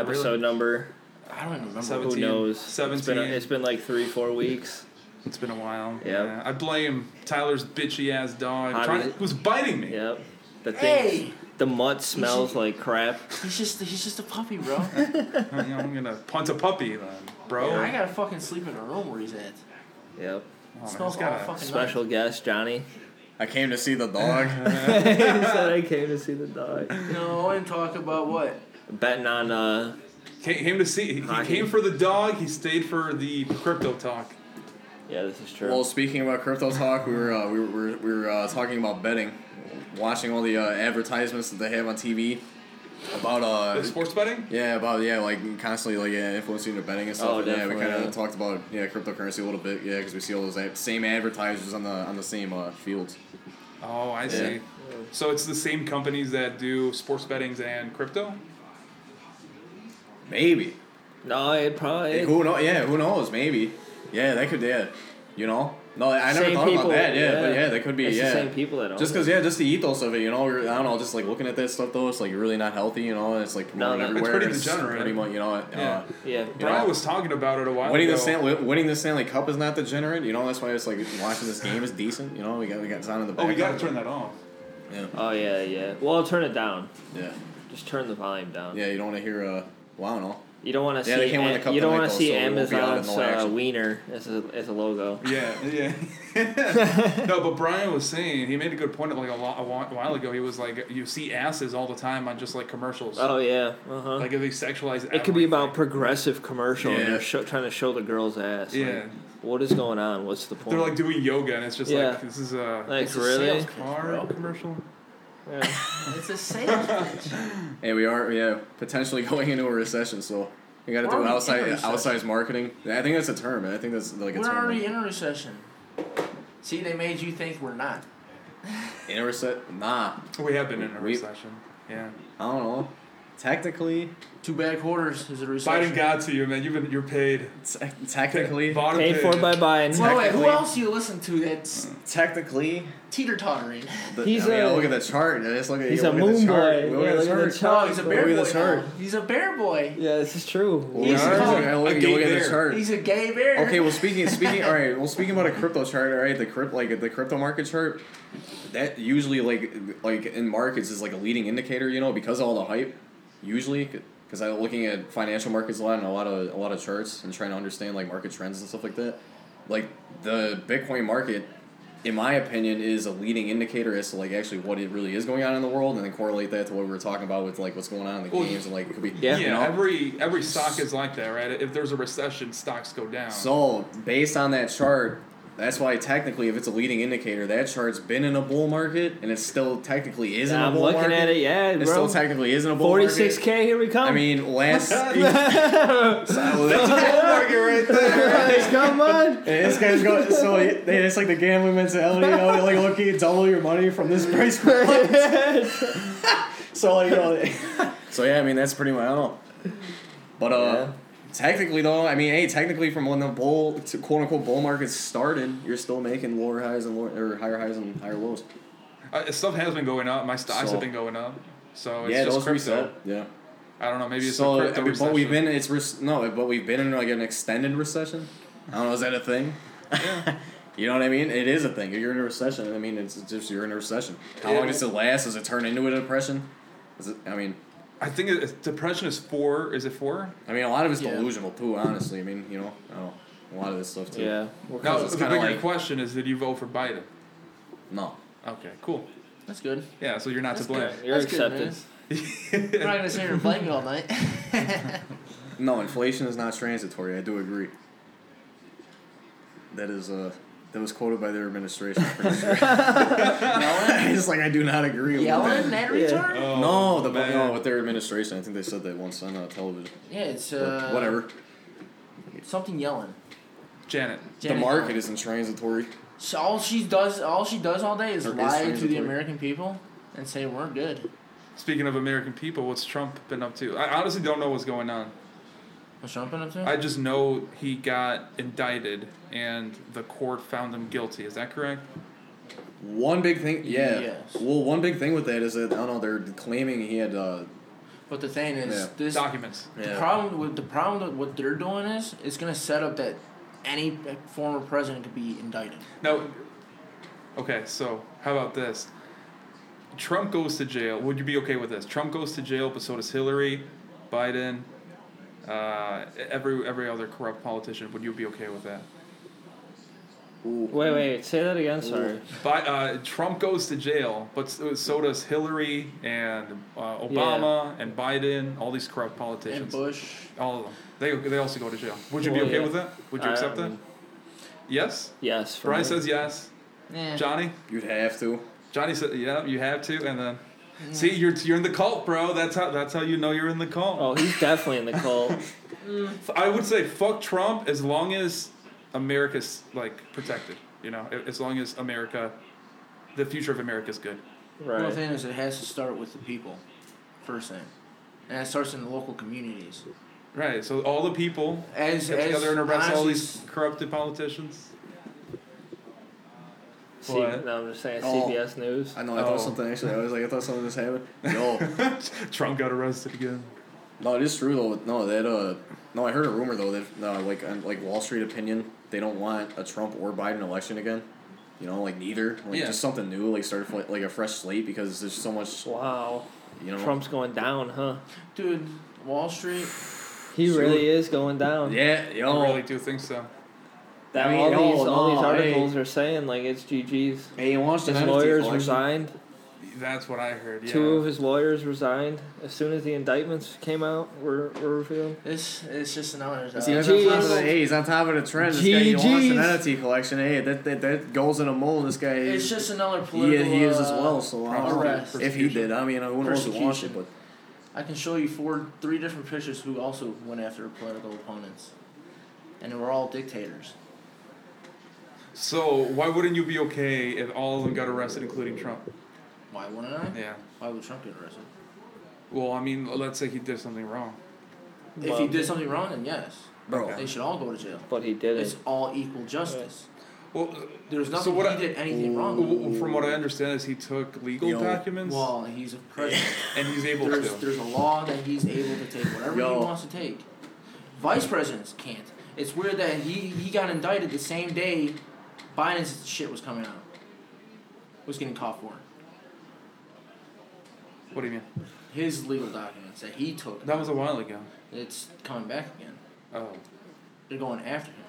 episode number. I don't even remember. Who 17. knows? It's been, 17. it's been like three, four weeks. It's been a while. Yeah. I blame Tyler's bitchy ass dog. How Trying to, it- was biting me. Yep. The thing, Hey, the mutt smells like crap. he's just he's just a puppy, bro. I'm gonna punt a puppy then, bro. I gotta fucking sleep in a room where he's at. Yep. Oh, man, smells he's got a- fucking Special guest Johnny. I came to see the dog. he said I came to see the dog. night. No, and talk about what? Betting on uh Came, came to see. He Hockey. came for the dog. He stayed for the crypto talk. yeah, this is true. well, speaking about crypto talk, we were uh, we were, we were, uh, talking about betting, watching all the uh, advertisements that they have on TV about uh Sports betting. yeah about yeah like constantly like yeah influencing the betting and stuff. Oh, and, yeah, we kind of yeah. talked about yeah cryptocurrency a little bit yeah because we see all those ad- same advertisers on the on the same uh, fields. Oh, I see. So it's the same companies that do sports bettings and crypto. Maybe no, it probably who know yeah who knows maybe yeah that could yeah you know no I never Same thought people, about that yeah, but yeah. yeah that could be it's yeah the same people that own Just because, yeah, just the ethos of it, you know, we're- I don't know, just like looking at that stuff though, it's like really not healthy, you know, and it's like No, promoted no. It's everywhere. pretty it's degenerate. Pretty much, you know, uh, Yeah. Yeah. Brian was talking about it a while winning ago. the Stanley, winning the Stanley Cup is not degenerate, you know. That's why it's like watching this game is decent, you know. We got we got Zion in the back. oh, we gotta turn that off. Yeah, Oh yeah, yeah. Well, turn it down. yeah, Just turn the volume down. yeah. You don't want to hear. Uh, well, I don't know. You don't want to Yeah, see. they can't win the Am- you don't want to see so it won't be out in Amazon's uh, wiener as a as a logo. Yeah, yeah. no, but Brian was saying he made a good point. of Like a, lot, a while ago, he was like, you see asses all the time on just like commercials. Oh yeah. Uh huh. Like if they sexualize. it could be about progressive commercial. and Yeah. they're show, trying to show the girl's ass. Like, Yeah. what is going on? What's the point? They're like doing yoga, and it's just Yeah. like this is a Like, It's a really? sales car bro. commercial. Yeah. It's a sales pitch. Hey, we are yeah potentially going into a recession, so you got to do already outside recession. outside marketing. I think that's a term. I think that's like a We're term. already in a recession. See, they made you think we're not. in a recession. Nah, We have been in a We- recession. Yeah. I don't know. Technically, Two bad quarters is a recession. Biden got to you, man. You've been you're paid. te- uh, technically, Bought and Paid for by Biden. Well, wait, who else do you listen to that's technically, teeter tottering? He's I mean, a- look at the chart. Just look at He's look a at the moon chart. boy. Look Yeah, at the look at the chart. chart. Oh, he's a Look bear at boy. the chart. now. He's a bear boy. Yeah, this is true. He's look look a at gay look at the chart. He's a gay bear. Okay, well, speaking speaking, all right. Well, speaking about a crypto chart, all right, the crypt like the crypto market chart, that usually like like in markets is like a leading indicator, you know, because of all the hype. Usually, because I'm looking at financial markets a lot and a lot of a lot of charts and trying to understand like market trends and stuff like that. Like the Bitcoin market, in my opinion, is a leading indicator as to like actually what it really is going on in the world, and then correlate that to what we were talking about with like what's going on in the Well, games and like it could be Yeah. Yeah, you know? every every stock is like that, right? If there's a recession, stocks go down. So based on that chart, that's why technically, if it's a leading indicator, that chart's been in a bull market, and it still technically is in a I'm bull looking market. at it. Yeah, It bro. still technically is in a bull Forty-six market. k. Here we come. I mean, last. That's a bull market right there. come on. And this guy's going. So it- it's like the gambling mentality. You know, like look, you double your money from this price point. so like, you know. so yeah, I mean that's pretty much. I don't know. But uh, Yeah. Technically though, I mean, hey, technically from when the bull, to quote unquote bull market started, you're still making lower highs and lower or higher highs and higher lows. Uh, stuff has been going up. My stocks So- have been going up. So it's yeah, just crypto. reset. Yeah. I don't know. Maybe it's so, a crypto but we've been it's res- no, but we've been in like an extended recession. I don't know, is that a thing? Yeah. you know what I mean? It is a thing. You're in a recession. I mean, it's just you're in a recession. How Yeah. long does it last? Does it turn into a depression? Is it? I mean, I think it, depression is four. Is it four? I mean, a lot of it's Yeah. delusional too. Honestly, I mean, you know, know, a lot of this stuff too. Yeah. Now it's the kinda bigger like- question is: Did you vote for Biden? No. Okay, cool. That's good. Yeah, so you're not That's to blame. good. You're That's good, accepted. man. You're not gonna sit here and blame me all night. No, inflation is not transitory. I do agree. That is uh that was quoted by their administration. I'm pretty sure. Yellen, it's like I do not agree with Yellen, that. that Yeah. retard. Oh, no, the man. no with their administration. I think they said that once on uh, television. Yeah, it's But uh, whatever. Something Yellen. Janet. Janet the market Yellen. isn't transitory. So all she does, all she does all day is Or is lie to the. American people and say we're good. Speaking of American people, what's Trump been up to? I honestly don't know what's going on. What's Trump been up to? I just know he got indicted and the court found him guilty. Is that correct? One big thing, yeah. Yes. Well, one big thing with that is that I don't know. They're claiming he had uh, But the thing is, Yeah. this Documents. the Yeah. problem with the problem with what they're doing is it's gonna set up that any former president could be indicted. Now, okay, so how about this? Trump goes to jail. Would you be okay with this? Trump goes to jail, but so does Hillary, Biden, uh, every every other corrupt politician. Would you be okay with that? Ooh. Wait, wait. Say that again. Sorry. Bi- uh, Trump goes to jail, but so so does Hillary and uh, Obama and Biden. All these corrupt And politicians. Bush. All of them. They they also go to jail. Would you be okay yeah. with that? Would you I accept that? mean, Yes. Yes. Brian me. says yes. Yeah. Johnny. You'd have to. Johnny said, "Yeah, you have to," and then see, you're you're in the cult, bro. That's how that's how you know you're in the cult. Oh, he's definitely in the cult. I would say fuck Trump as long as America's like protected. You know, as long as America, the future of America is good. Well, the thing is, it has to start with the people, first thing, and it starts in the local communities. Right. So all the people As get as together and arrest all honestly, these corrupted politicians. C- What? no, I'm just saying. Oh. CBS News. I know. I Oh. thought something actually. I was like, I thought something just happened. Yo, Trump got arrested again. no, it is true though. No, that uh, no, I heard a rumor though that uh, like on like Wall Street opinion, they don't want a Trump or Biden election again. You know, like neither. Like Yeah. just something new, like start fl- like a fresh slate because there's so much. Wow. You know. Trump's going down, huh? dude, Wall Street. He Sure. really is going down. Yeah. Yo. I really do think so. That I mean, all no, these all these articles hey. are saying like it's GG's. Hey, you launched an His lawyers collection. resigned. That's what I heard. Yeah. Two of his lawyers resigned as soon as the indictments came out. Were were revealed. This it's just another. Uh, See, he's on top of the, hey, he's on top of the trend. This guy, he launched an GGs. NFT collection. Hey, that, that, that goes in a mold. This guy, it's just another he, political. he is as uh, well. So I don't know arrest. if he did. I mean, who knows who launched it, but I can show you four, three different pictures who also went after political opponents, and they were all dictators. So why wouldn't you be okay if all of them got arrested, including Trump? Why wouldn't I? Yeah. Why would Trump get arrested? Well, I mean, let's say he did something wrong. If Well, he did something wrong, then yes, bro, they should all go to jail. But he did it. It's it. all equal justice. Well, There's So nothing what he I- did anything wrong. w- from what I understand, is he took legal Yo. documents Well, he's a president. and he's able there's to. there's a law that he's able to take whatever Yo. he wants to take. Vice presidents can't. It's weird that he he got indicted the same day Biden's shit was coming out. Was getting caught for What do you mean? his legal documents that he took. That was a while ago. It's coming back again. Oh, They're going after him.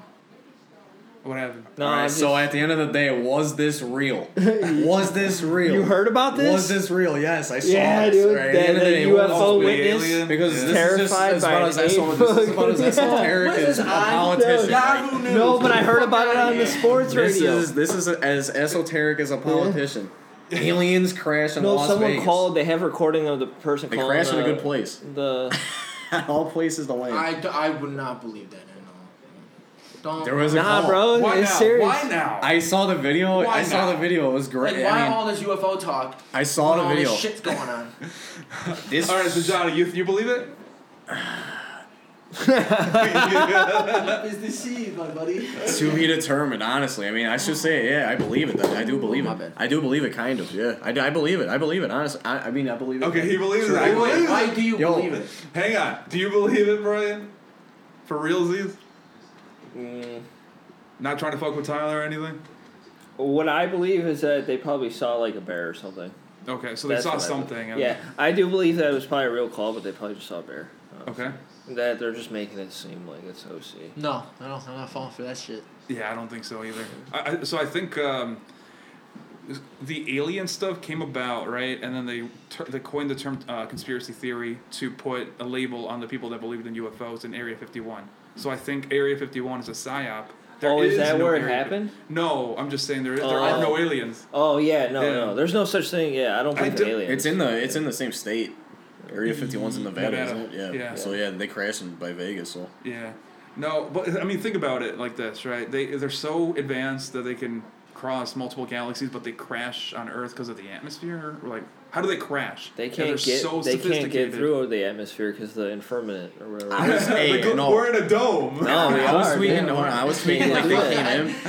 What happened? No, All right, just, so at the end of the day, was this real? was this real? you heard about this? Was this real? Yes, I saw Yeah, this. dude, Right? At the end of the day, UFO was witness- alien? Because Yeah. this is just Terrified as by about an as eso- this is about as alien. esoteric What is as a politician. Yahoo News. No, but I heard about it on the here. sports This radio. is this is as esoteric as a politician. Aliens crash in no, Las someone Vegas. called. They have recording of the person They calling. crash in a good place. The All places to land. I, d- I would not believe that. No. Don't. There was a nah, call. bro, Why it's now? serious. Why now? I saw the video. Why I saw now? the video. It was great. Like, why I, mean, all this UFO talk? I saw when the all video. This shit's going on. This All right, so Johnny, you you believe it? is deceived, my buddy. to be determined. Honestly, I mean, I should say, yeah, I believe it. Then I do believe oh, My it. bad. I do believe it, kind of. Yeah, I, do- I believe it. I believe it. Honestly, I, I mean, I believe it. Okay, he believes it. I I believe Wait, it. why do you Yo. believe it? Hang on. Do you believe it, Brian? For real, realsies? Mm, Not trying to fuck with Tyler or anything? what I believe is that they probably saw like a bear or something. Okay, so they That's saw what I something. and- Yeah, I do believe that it was probably a real call, but they probably just saw a bear. Uh, Okay. That they're just making it seem like it's OC. No, I don't. I'm not falling for that shit. Yeah, I don't think so either. I, I, so I think um, the alien stuff came about, right? And then they ter- they coined the term uh, conspiracy theory to put a label on the people that believed in UFOs in Area 51. So I think Area 51 is a psyop. There oh, is that no where it Area- happened? No, I'm just saying there there Oh. are no aliens. Oh yeah, no, Yeah. no. There's no such thing. Yeah, I don't I believe do- in aliens. It's in the it's in the same state. Area 51's in Nevada, Nevada. isn't it? Yeah. Yeah. So yeah, they crashed in by Vegas. So Yeah. No, but I mean, think about it like this, right? They they're so advanced that they can cross multiple galaxies, but they crash on Earth because of the atmosphere. Or like, how do they crash? They can't they're get. so they can't get through the atmosphere because the infirmament or whatever. I was- hey, Like, no. We're in a dome. no, we I was are. tweeting. yeah. no, I was tweeting like they came in.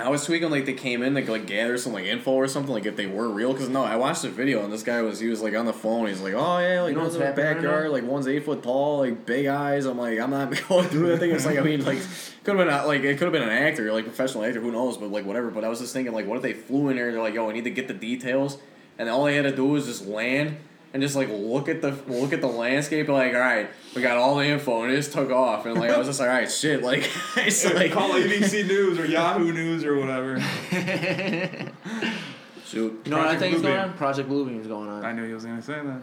I was tweaking like they came in to like gather some like info or something like if they were real because no I watched the video and this guy was he was like on the phone he's like oh yeah like You know one's in the backyard like one's eight foot tall like big eyes I'm like I'm not going through that thing. It's like I mean like could have been a, like it could have been an actor like professional actor who knows but like whatever but I was just thinking like what if they flew in there they're like yo I need to get the details and all they had to do was just land and just like look at the look at the landscape like all right we got all the info and it just took off and like I was just like all right shit like it's like Call ABC News or Yahoo News or whatever. shoot You know what I Project think is going on? Project Bluebeam is going on. I knew he was gonna say that.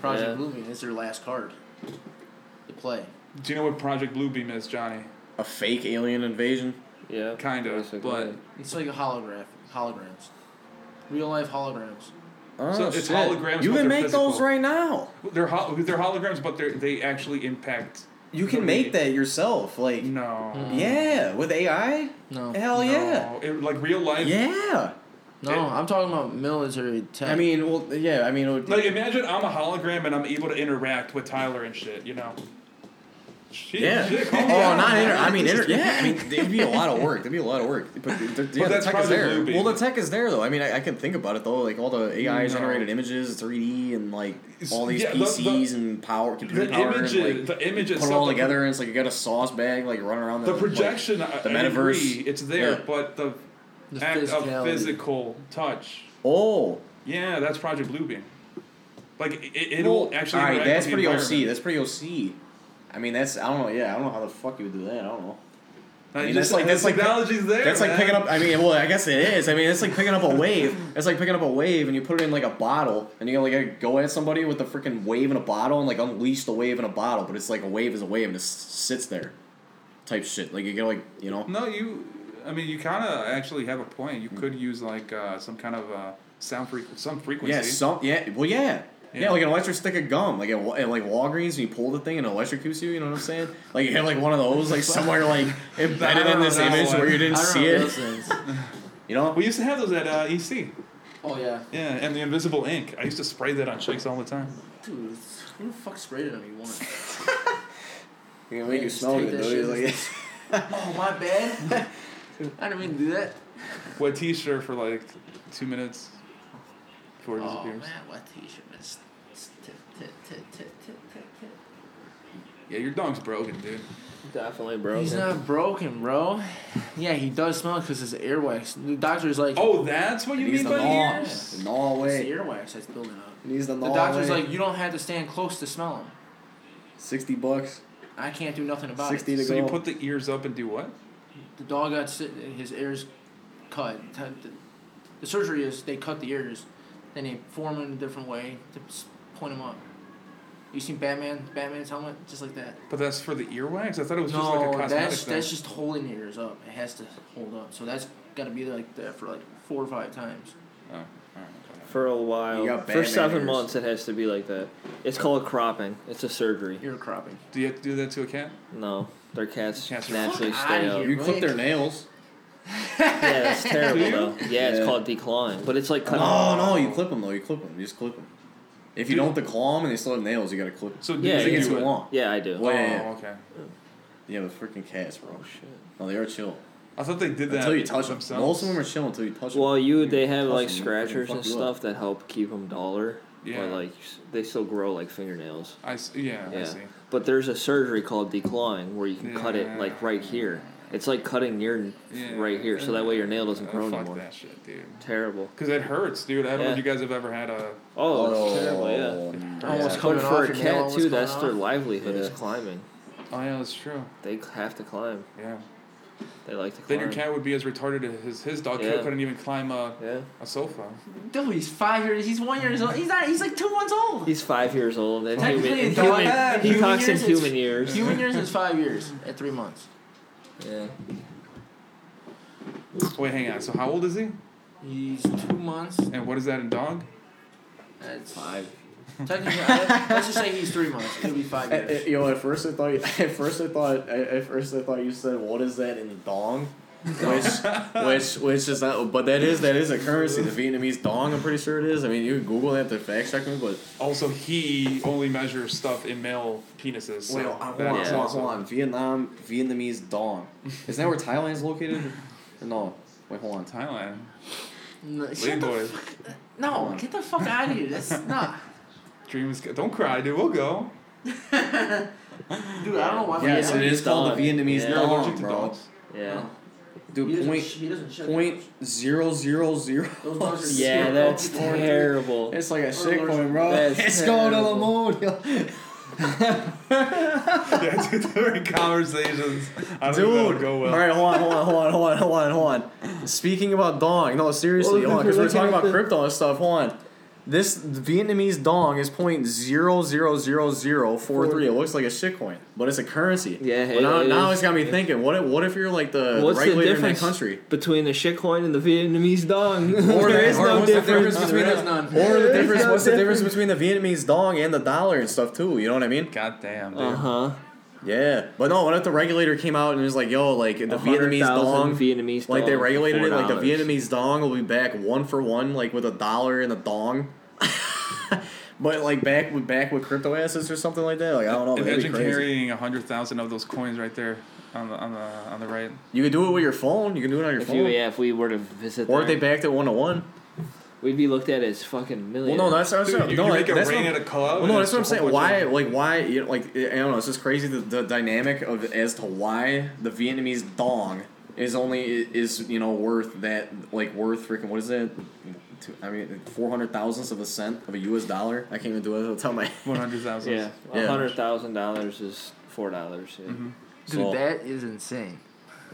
Project Yeah. Bluebeam is their last card. to play. Do you know what Project Bluebeam is, Johnny? a fake alien invasion Yeah. Kind of, basically. but It's like a holograph, holograms, real life holograms. Oh, So it's shit. holograms, You can they're make those right now. they're hol- they're holograms, but they they actually impact. You can make that yourself. Like, No. Hmm. yeah, with AI. No, Hell yeah. No. It, like real life. Yeah. no, I'm talking about military tech. I mean, well, yeah. I mean, it would, Like imagine I'm a hologram and I'm able to interact with Tyler and shit. You know. Shit, yeah. shit, oh, calm down. not inter. I mean, inter. Yeah. I mean, it'd be a lot of work. It'd be a lot of work. But, the, the- yeah, the tech is there. Bluebeam. Well, the tech is there though. I mean, I, I can think about it though. Like all the AI No. generated images, 3D, and like all these Yeah, the- the- PCs and power, computer The power, image, and, like, the image put itself, it all the- together, and it's like you got a sauce bag, like running around The like, projection, I, the metaverse. agree, it's there, Yeah. but the, the act of physical touch, oh, yeah, that's Project Bluebeam. Like it, it'll Well, actually. All right, that's pretty OC. That's pretty OC. I mean, that's I don't know. Yeah, I don't know how the fuck you would do that. I don't know. I mean, just- that's like- that's like- technology's there. That's like man. picking up. I mean, well, I guess it is. I mean, it's like picking up a wave. It's like picking up a wave, and you put it in like a bottle, and you like go at somebody with a freaking wave in a bottle, and like unleash the wave in a bottle. But it's like a wave is a wave, and it sits there, type shit. Like you get like you know. No, you. I mean, you kind of actually have a point. You could use like uh, some kind of uh, sound freq- some frequency. Yeah, some yeah. Well, yeah. Yeah. Yeah. like an electric stick of gum, like at, at like Walgreens, and you pull the thing and it electrocutes you. You know what I'm saying? Like you have like one of those, like somewhere like embedded in this I don't know image that where you didn't I don't see know it. those. You know? We used to have those at uh, EC. Oh yeah, Yeah, and the invisible ink. I used to spray that on chicks all the time. dude, who the fuck sprayed it on me once? You can make make you you smell smell take good that though. shit. He's like, oh my bad. I didn't mean to do that. Wet T-shirt for like two minutes before it Oh disappears. man, what t-shirt Yeah, your dog's broken, dude. Definitely broken. He's not broken, bro. Yeah, he does smell because his earwax. The doctor's like, Oh, that's what you He needs mean the by gnaw. ears? The gnaw it's away. the earwax that's building up. He needs the The doctor's away. like, you don't have to stand close to smell him. Sixty bucks. I can't do nothing about 60 it. to So go. you put the ears up and do what? The dog got sit- his ears cut. The, the surgery is they cut the ears, then they form them in a different way to s- point them up. You seen Batman? Batman's helmet, just like that. But that's for the earwax. I thought it was just like a cosmetic that's thing. that's just holding the ears up. It has to hold up. So that's got to be like that for like four or five times. Oh, alright, For a while. You got For seven ears. months, it has to be like that. It's called cropping. It's a surgery. Ear cropping. Do you have to do that to a cat? No, their cats Cats naturally Fuck stay outta up. here. You clip their nails. Yeah, that's terrible though. Yeah, it's called decline, but it's like oh, cutting. No, no, you oh. clip them though. You clip them. You just clip them. If you don't declaw them and they still have nails, you gotta clip. So do Yeah, you They get too it? long. Yeah, I do. Oh, well, yeah, oh, yeah. okay. Yeah, the freaking cats, bro. Oh shit. No, they are chill. I thought they did that Until you touch them. themselves. Most of them are chill until you touch them. Well, you they have like like 'em, scratchers and you up. stuff that help keep them duller. Yeah. But like they still grow like fingernails. I s- yeah, I Yeah. see. But there's a surgery called declawing where you can cut it like right here. It's like cutting your Yeah. right here, so that way your nail doesn't Uh, grow fuck anymore. that shit, dude. Terrible. Because it hurts, dude. I don't know if you guys have ever had a. Oh, it's terrible. Yeah. Almost But coming for a cat too, coming that's their off. livelihood is climbing. Oh yeah, that's true. They have to climb. Yeah. They like to Then climb. your cat would be as retarded as his his dog Yeah. couldn't even climb a, Yeah. a sofa. Dude, he's five years. He's one years old. He's not. He's like two months old. He's five years old. And Technically, human, a in dog- human, he human talks in years, it's- human years. Human years is five years at three months. Yeah. Wait, hang on. So how old is he? He's two months. And what is that in dog? That's Five. Technically, I- let's just say he's three months. It'll be five At, years. at- you know, at first I thought, at first I thought, at at first I thought you said, "What is that in dong?" Which, which, which is not. But that is that is a currency. The Vietnamese dong. I'm pretty sure it is. I mean, you can Google that to fact check me, but Also, he only measures stuff in male penises. So wait, hold on, hold on, is Yeah. hold on, hold on. Vietnam, Vietnamese dong. Isn't that where Thailand's located? Or no. Wait, hold on. Thailand. No, shut League the boys. f- no, get the fuck out of here. That's not. Dreams. Don't cry, dude. We'll go. Dude, I don't know why. Yes, we it is called the Vietnamese Yeah. Dong, allergic to bro. dogs. Yeah. He Dude, doesn't, point he point zero zero zero. Those are Yeah, zero that's people in there. terrible. It's like a shit coin, bro. That's it's going to the moon. yeah, dude, they're conversations. I don't think Dude, go well. all right, hold on, hold on, hold on, hold on, hold on, hold on. Speaking about dong, no, seriously, Well, hold on, because we're talking about the- crypto and stuff. Hold on, this Vietnamese dong is point zero zero zero zero four three. It looks like a shitcoin, but it's a currency. Yeah, But it now, now is. it's got me thinking. What if, what if you're like the What's the regulator in that difference country? between the shitcoin and the Vietnamese dong? Or there the- is or no what's the difference. difference between There the none. or the difference? no What's the difference difference. between the Vietnamese dong and the dollar and stuff too? You know what I mean? God damn, dude. Uh huh. Yeah, but no. What if the regulator came out and was like, "Yo, like the Vietnamese dong, Vietnamese like they dong for regulated it, like the $4. Vietnamese dong will be back one for one, like with a dollar and a dong." but like back with back with crypto assets or something like that. Like I don't know. That'd Imagine carrying a hundred thousand of those coins right there on the on the on the right. You could do it with your phone. You can do it on your If phone. you, yeah, if we were to visit, Or if there, they backed it one to one. we'd be looked at as fucking Well, millionaires. no, that's, that's Dude, what, you, no, you make it that's rain what, at a club. Well, no, that's what I'm saying. Why, of- like, why, you know, like, I don't know. It's just crazy the, the dynamic of as to why the Vietnamese dong is only is you know worth that like worth freaking what is it? Two- I mean, four hundred thousandths of a cent of a U.S. dollar. I can't even do it. I'll tell my. One hundred thousand. yeah, Yeah. hundred thousand dollars is four dollars. Yeah. Mm-hmm. Dude, So- that is insane.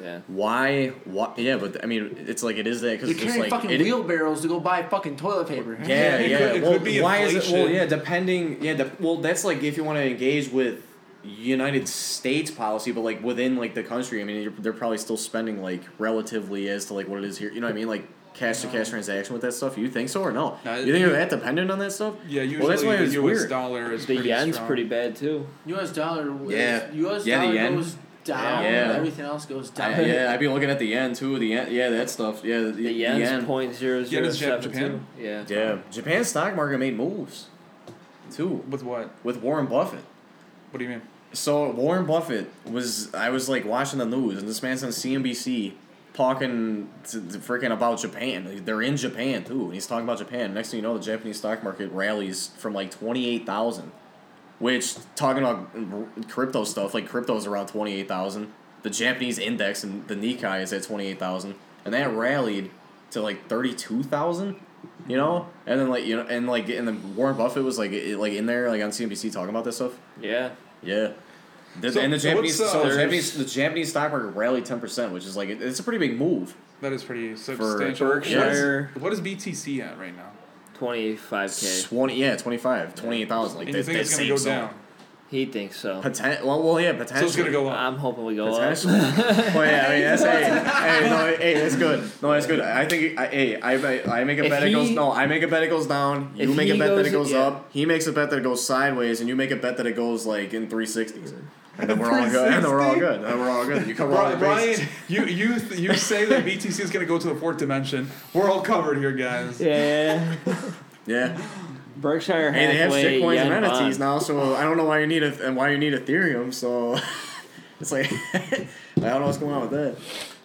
yeah. Why? Why? Yeah, but I mean, it's like it is that because You're it's carrying like fucking it, wheelbarrows to go buy fucking toilet paper. Yeah, It yeah. could- it well, could be why is it? Well, yeah, depending. Yeah, de- well, that's like if you want to engage with United States policy, but like within like the country, I mean, you're, they're probably still spending like relatively as to like what it is here. You know what I mean? Like cash to cash transaction with that stuff. You think so or no? No, you think you- they're that dependent on that stuff? Yeah, usually Well, that's why the it's U.S. weird. dollar is The pretty yen's strong. pretty bad too. U.S. dollar. Yeah. U.S. Yeah, the dollar yen. goes down. Yeah. Everything else goes down. I, yeah, I've been looking at the yen too. The yen, yeah, that stuff. Yeah, the, The yen's yen. point zero Yen zero is Jap- seven Japan? two. Yeah. Yeah, Japan's stock market made moves, too, With what? with Warren Buffett. What do you mean? So Warren Buffett was I was like watching the news and this man's on CNBC talking to, to freaking about Japan. They're in Japan too. And he's talking about Japan. Next thing you know, the Japanese stock market rallies from like twenty eight thousand, which talking about crypto stuff like crypto is around twenty eight thousand. The Japanese index and the Nikkei is at twenty eight thousand, and that rallied to like thirty two thousand. You know, and then like you know, and like, and then Warren Buffett was like, it, like in there, like on CNBC talking about this stuff. Yeah. Yeah. The, So- and the Japanese, what's, uh, so the Japanese, the Japanese stock market rallied ten percent, which is like it- it's a pretty big move. That is pretty substantial. Berkshire. What is, what is BTC at right now? Twenty five k. Twenty, yeah, 25, 28,000. Like And that, you think that it's gonna go zone. down? He thinks so. Poten- well, well, yeah, So it's gonna go up. I'm hoping we go up. Potentially. well, yeah, I mean that's hey, hey, no, hey, that's good. No, that's good. I think, I, hey, I, I make a If bet it goes. No, I make a bet it goes down. You make a he bet that it goes- goes yeah. up. He makes a bet that it goes sideways, and you make a bet that it goes like in three sixties. And then we're all good. And then we're all good. And then we're all good. You cover all Bri- the bases. Brian, you you th- you say that BTC is gonna go to the fourth dimension. We're all covered here, guys. Yeah. Yeah. Berkshire Hey, they have Hathaway. shitcoins yen and entities now, so I don't know why you need a, and why you need Ethereum. So it's like I don't know what's going on with that.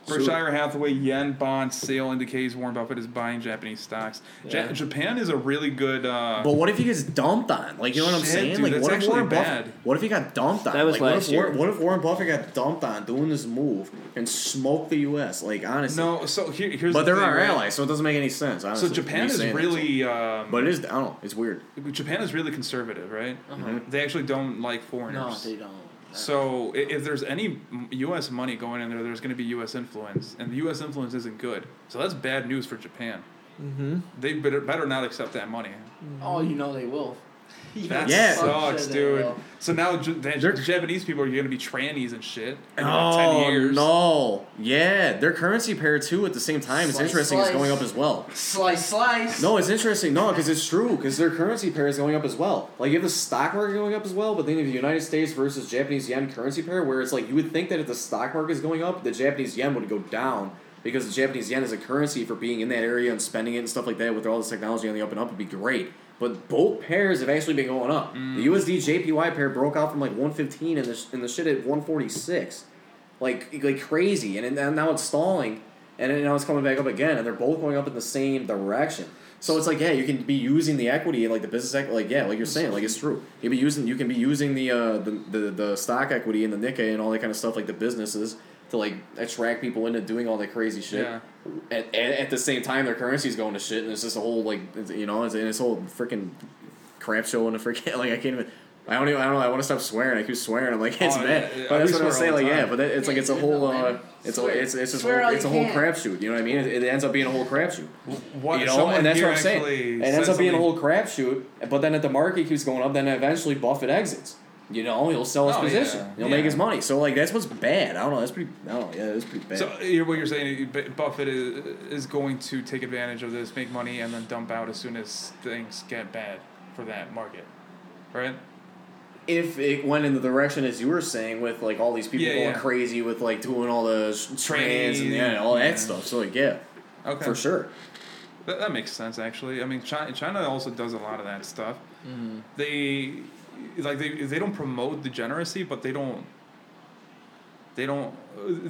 Berkshire Hathaway yen bond sale indicates Warren Buffett is buying Japanese stocks. Ja- Japan is a really good. Uh, But what if he gets dumped on? Like you know what I'm Shit, saying? dude, like that's what if Warren bad. Buffett? What if he got dumped on? That was like, what last if year. what if Warren Buffett got dumped on doing this move and smoked the U.S. Like honestly, no, so here, here's but the they're our right? allies, so it doesn't make any sense. Honestly, So Japan is really, um, but it is. I don't know. It's weird. Japan is really conservative, right? Uh-huh. They actually don't like foreigners. No, foreigners. they don't. So if there's any U.S. money going in there, there's going to be U.S. influence, and the U.S. influence isn't good. So that's bad news for Japan. Mm-hmm. They better, better not accept that money. Oh, you know they will. You That Yeah. sucks, dude. will. So now J- the Japanese people are going to be trannies and shit in about oh, ten Oh years. no! Yeah, their currency pair too. At the same time, it's Slice, interesting. It's slice. going up as well. Slice, slice. No, it's interesting. No, because it's true. Because their currency pair is going up as well. Like you have the stock market going up as well, but then you have the United States versus Japanese yen currency pair, where it's like you would think that if the stock market is going up, the Japanese yen would go down because the Japanese yen is a currency for being in that area and spending it and stuff like that. With all this technology on the up and up, would be great. But both pairs have actually been going up. The USD JPY pair broke out from like one fifteen and the and the shit at one forty six, like like crazy, and, and now it's stalling. and now it's coming back up again, and they're both going up in the same direction. So it's like, yeah, you can be using the equity and like the business equity, like yeah, like you're saying, like it's true. You can be using, you can be using the uh the, the the stock equity and the Nikkei and all that kind of stuff, like the businesses, to like attract people into doing all that crazy shit. Yeah. At, at, at the same time, their currency's going to shit, and it's just a whole like you know, it's, and it's a whole freaking crap show and a freaking like I can't even. I don't even. I don't know. I want to stop swearing. I keep swearing. I'm like it's Oh, bad. yeah, but that's what I'm saying. all the Like yeah, but that, it's like it's a whole. know, Uh, it's a, it's it's just whole, it's a whole crapshoot. You know what I mean? It, it ends up being a whole crapshoot. What, You know, and that's what I'm saying. It ends up being a whole crapshoot. But then at the market keeps going up, then eventually Buffett exits. You know, he'll sell his Oh, position. yeah, He'll yeah. make his money. So like that's what's bad. I don't know. That's pretty. I don't know. Yeah, that's pretty bad. So you're, what you're saying, Buffett is, is going to take advantage of this, make money, and then dump out as soon as things get bad for that market, right? if it went in the direction as you were saying with like all these people Yeah, going crazy with like doing all the sh- trans and yeah, all that stuff. So like yeah, Okay, for sure. That, that makes sense actually. I mean, China, China also does a lot of that stuff. Mm-hmm. They like they they don't promote degeneracy, but they don't. They don't.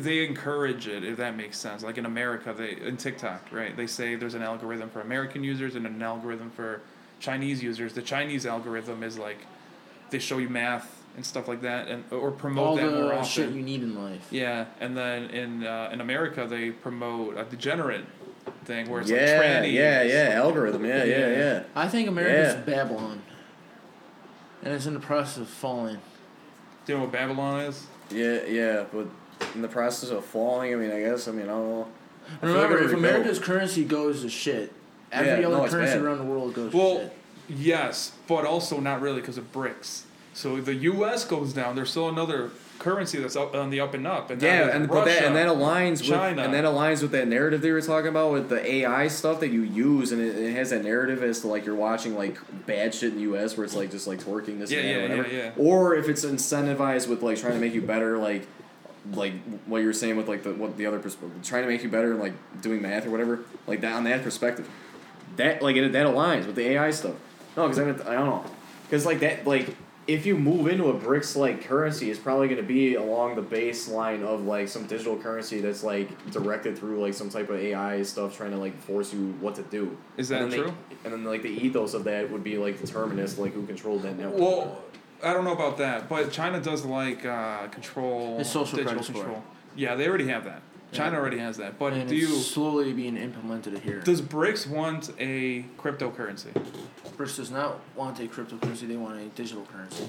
They encourage it if that makes sense. Like in America, they in TikTok, right? They say there's an algorithm for American users and an algorithm for Chinese users. The Chinese algorithm is like, they show you math and stuff like that, and or promote All that more the often. shit you need in life. Yeah, and then in uh, in America they promote a degenerate thing where it's yeah, like trannies. yeah, yeah, algorithm. Yeah, yeah, Yeah. yeah. I think America's Yeah. Babylon, and it's in the process of falling. Do you know what Babylon is? Yeah, yeah, but in the process of falling, I mean, I guess, I mean, I don't know. I feel like Remember, if America's go. currency goes to shit, every Yeah, other no, currency bad. around the world goes to Well, shit. yes, but also not really because of BRICS. So the U.S. goes down. There's still another currency that's up on the up and up. And that Yeah, and but that and that Russia. aligns with and that aligns with that narrative they were talking about with the AI stuff that you use, and it, it has that narrative as to like you're watching like bad shit in the U.S. where it's like just like twerking this Yeah, and that yeah, or whatever, yeah, yeah. or if it's incentivized with like trying to make you better, like like what you were saying with like the what the other perspective, trying to make you better, like doing math or whatever, like that on that perspective, that like it, that aligns with the AI stuff. No, because I, I don't know, because like that like if you move into a BRICS like currency, it's probably going to be along the baseline of like some digital currency that's like directed through like some type of AI stuff trying to like force you what to do. Is that and true? They, and then like the ethos of that would be like determinist, like who controlled that network. Well, I don't know about that, but China does like uh, control It's social digital credit score. control. Yeah, they already have that. China Yeah. already has that. But and do it's you slowly being implemented here. does BRICS want a cryptocurrency? BRICS does not want a cryptocurrency; they want a digital currency.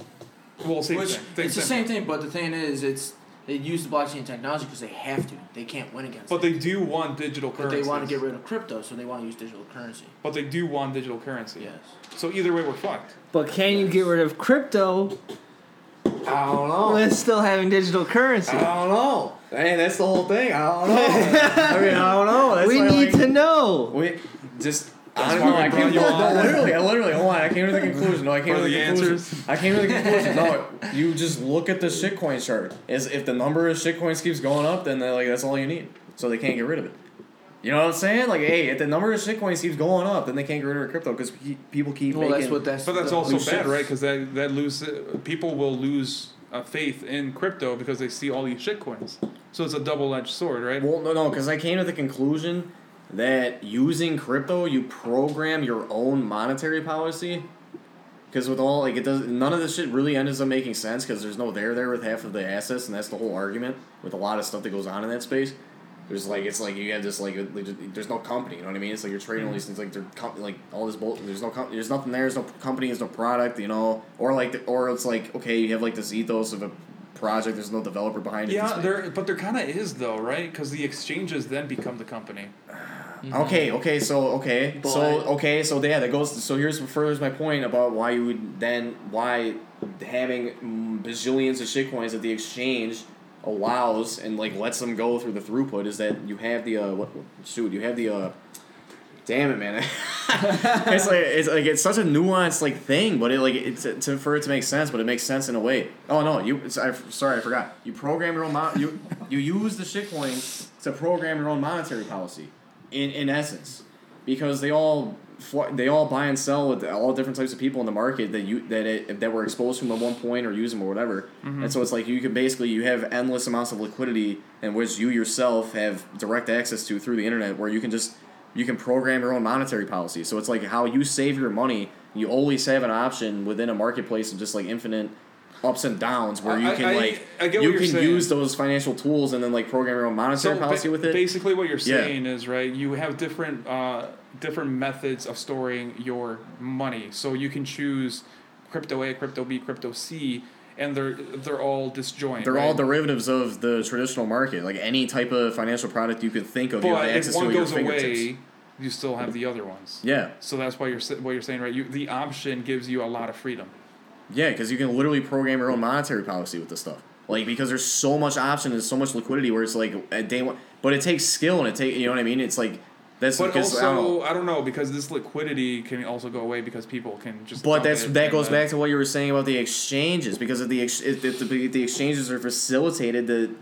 Well, same Which thing. it's the same thing, but the thing is, it's they use the blockchain technology because they have to. They can't win against But it. they do want digital But currency. they want to get rid of crypto, so they want to use digital currency. But they do want digital currency. Yes. So either way, we're fucked. But can you get rid of crypto I don't know. with still having digital currency? I don't know. Hey, that's the whole thing. I don't know. I mean, I don't know. That's we need like, to know. We just. That's I don't know. I brought came. you No, literally, I literally. Hold on. I came to the conclusion. No, I came For to the, the conclusion. answers? I came to the conclusion. No, you just look at the shitcoin chart. Is if the number of shitcoins keeps going up, then they're like that's all you need. So they can't get rid of it. You know what I'm saying? Like, hey, if the number of shitcoins keeps going up, then they can't get rid of crypto because people keep Well, making. that's what that's. But that's also bad, shit. right? Because that that lose people will lose uh, faith in crypto because they see all these shitcoins. So it's a double edged sword, right? Well, no, no, because I came to the conclusion that using crypto, you program your own monetary policy. Because with all like it does, none of this shit really ends up making sense because there's no there there with half of the assets, and that's the whole argument with a lot of stuff that goes on in that space. There's like it's like you have this like there's no company, you know what I mean? It's like you're trading all these mm-hmm. things like they're com- like all this bull. There's no com- there's nothing there. There's no company. There's no product, you know. Or like the, or it's like okay, you have like this ethos of a project. There's no developer behind it. Yeah, there, but there kind of is though, right? Because the exchanges then become the company. Okay, okay, so okay, so okay, so yeah, that goes. So here's furthers my point about why you would then why having bazillions of shitcoins that the exchange allows and like lets them go through the throughput is that you have the uh what what- shoot you have the uh damn it man. It's like it's like it's such a nuanced like thing but it like it's to, for it to make sense but it makes sense in a way. Oh no you it's, I, sorry I forgot. You program your own mon- you you use the shitcoin to program your own monetary policy in in essence because they all they all buy and sell with all different types of people in the market that you that it, that were exposed to them at one point or use them or whatever. Mm-hmm. And so it's like you can basically you have endless amounts of liquidity in which you yourself have direct access to through the internet, where you can just you can program your own monetary policy. So it's like how you save your money. You always have an option within a marketplace of just like infinite ups and downs where you can I- like I you can saying. use those financial tools and then like program your own monetary ba- policy with it. Basically, what you're Yeah. saying is right. You have different uh, different methods of storing your money. So you can choose crypto A, crypto B, crypto C, and they're they're all disjoint. They're right? all derivatives of the traditional market. Like any type of financial product you could think of, you have But if access to one goes away, you still have the other ones. Yeah, So that's why you're what you're saying, right? You the option gives you a lot of freedom. Yeah, because you can literally program your own monetary policy with this stuff. Like because there's so much option and so much liquidity where it's like at day one, but it takes skill and it take you know what I mean. It's like that's But because I don't know. also, I don't know because this liquidity can also go away because people can just. But that's that goes uh, back to what you were saying about the exchanges because of the ex- if, if the, the exchanges are facilitated to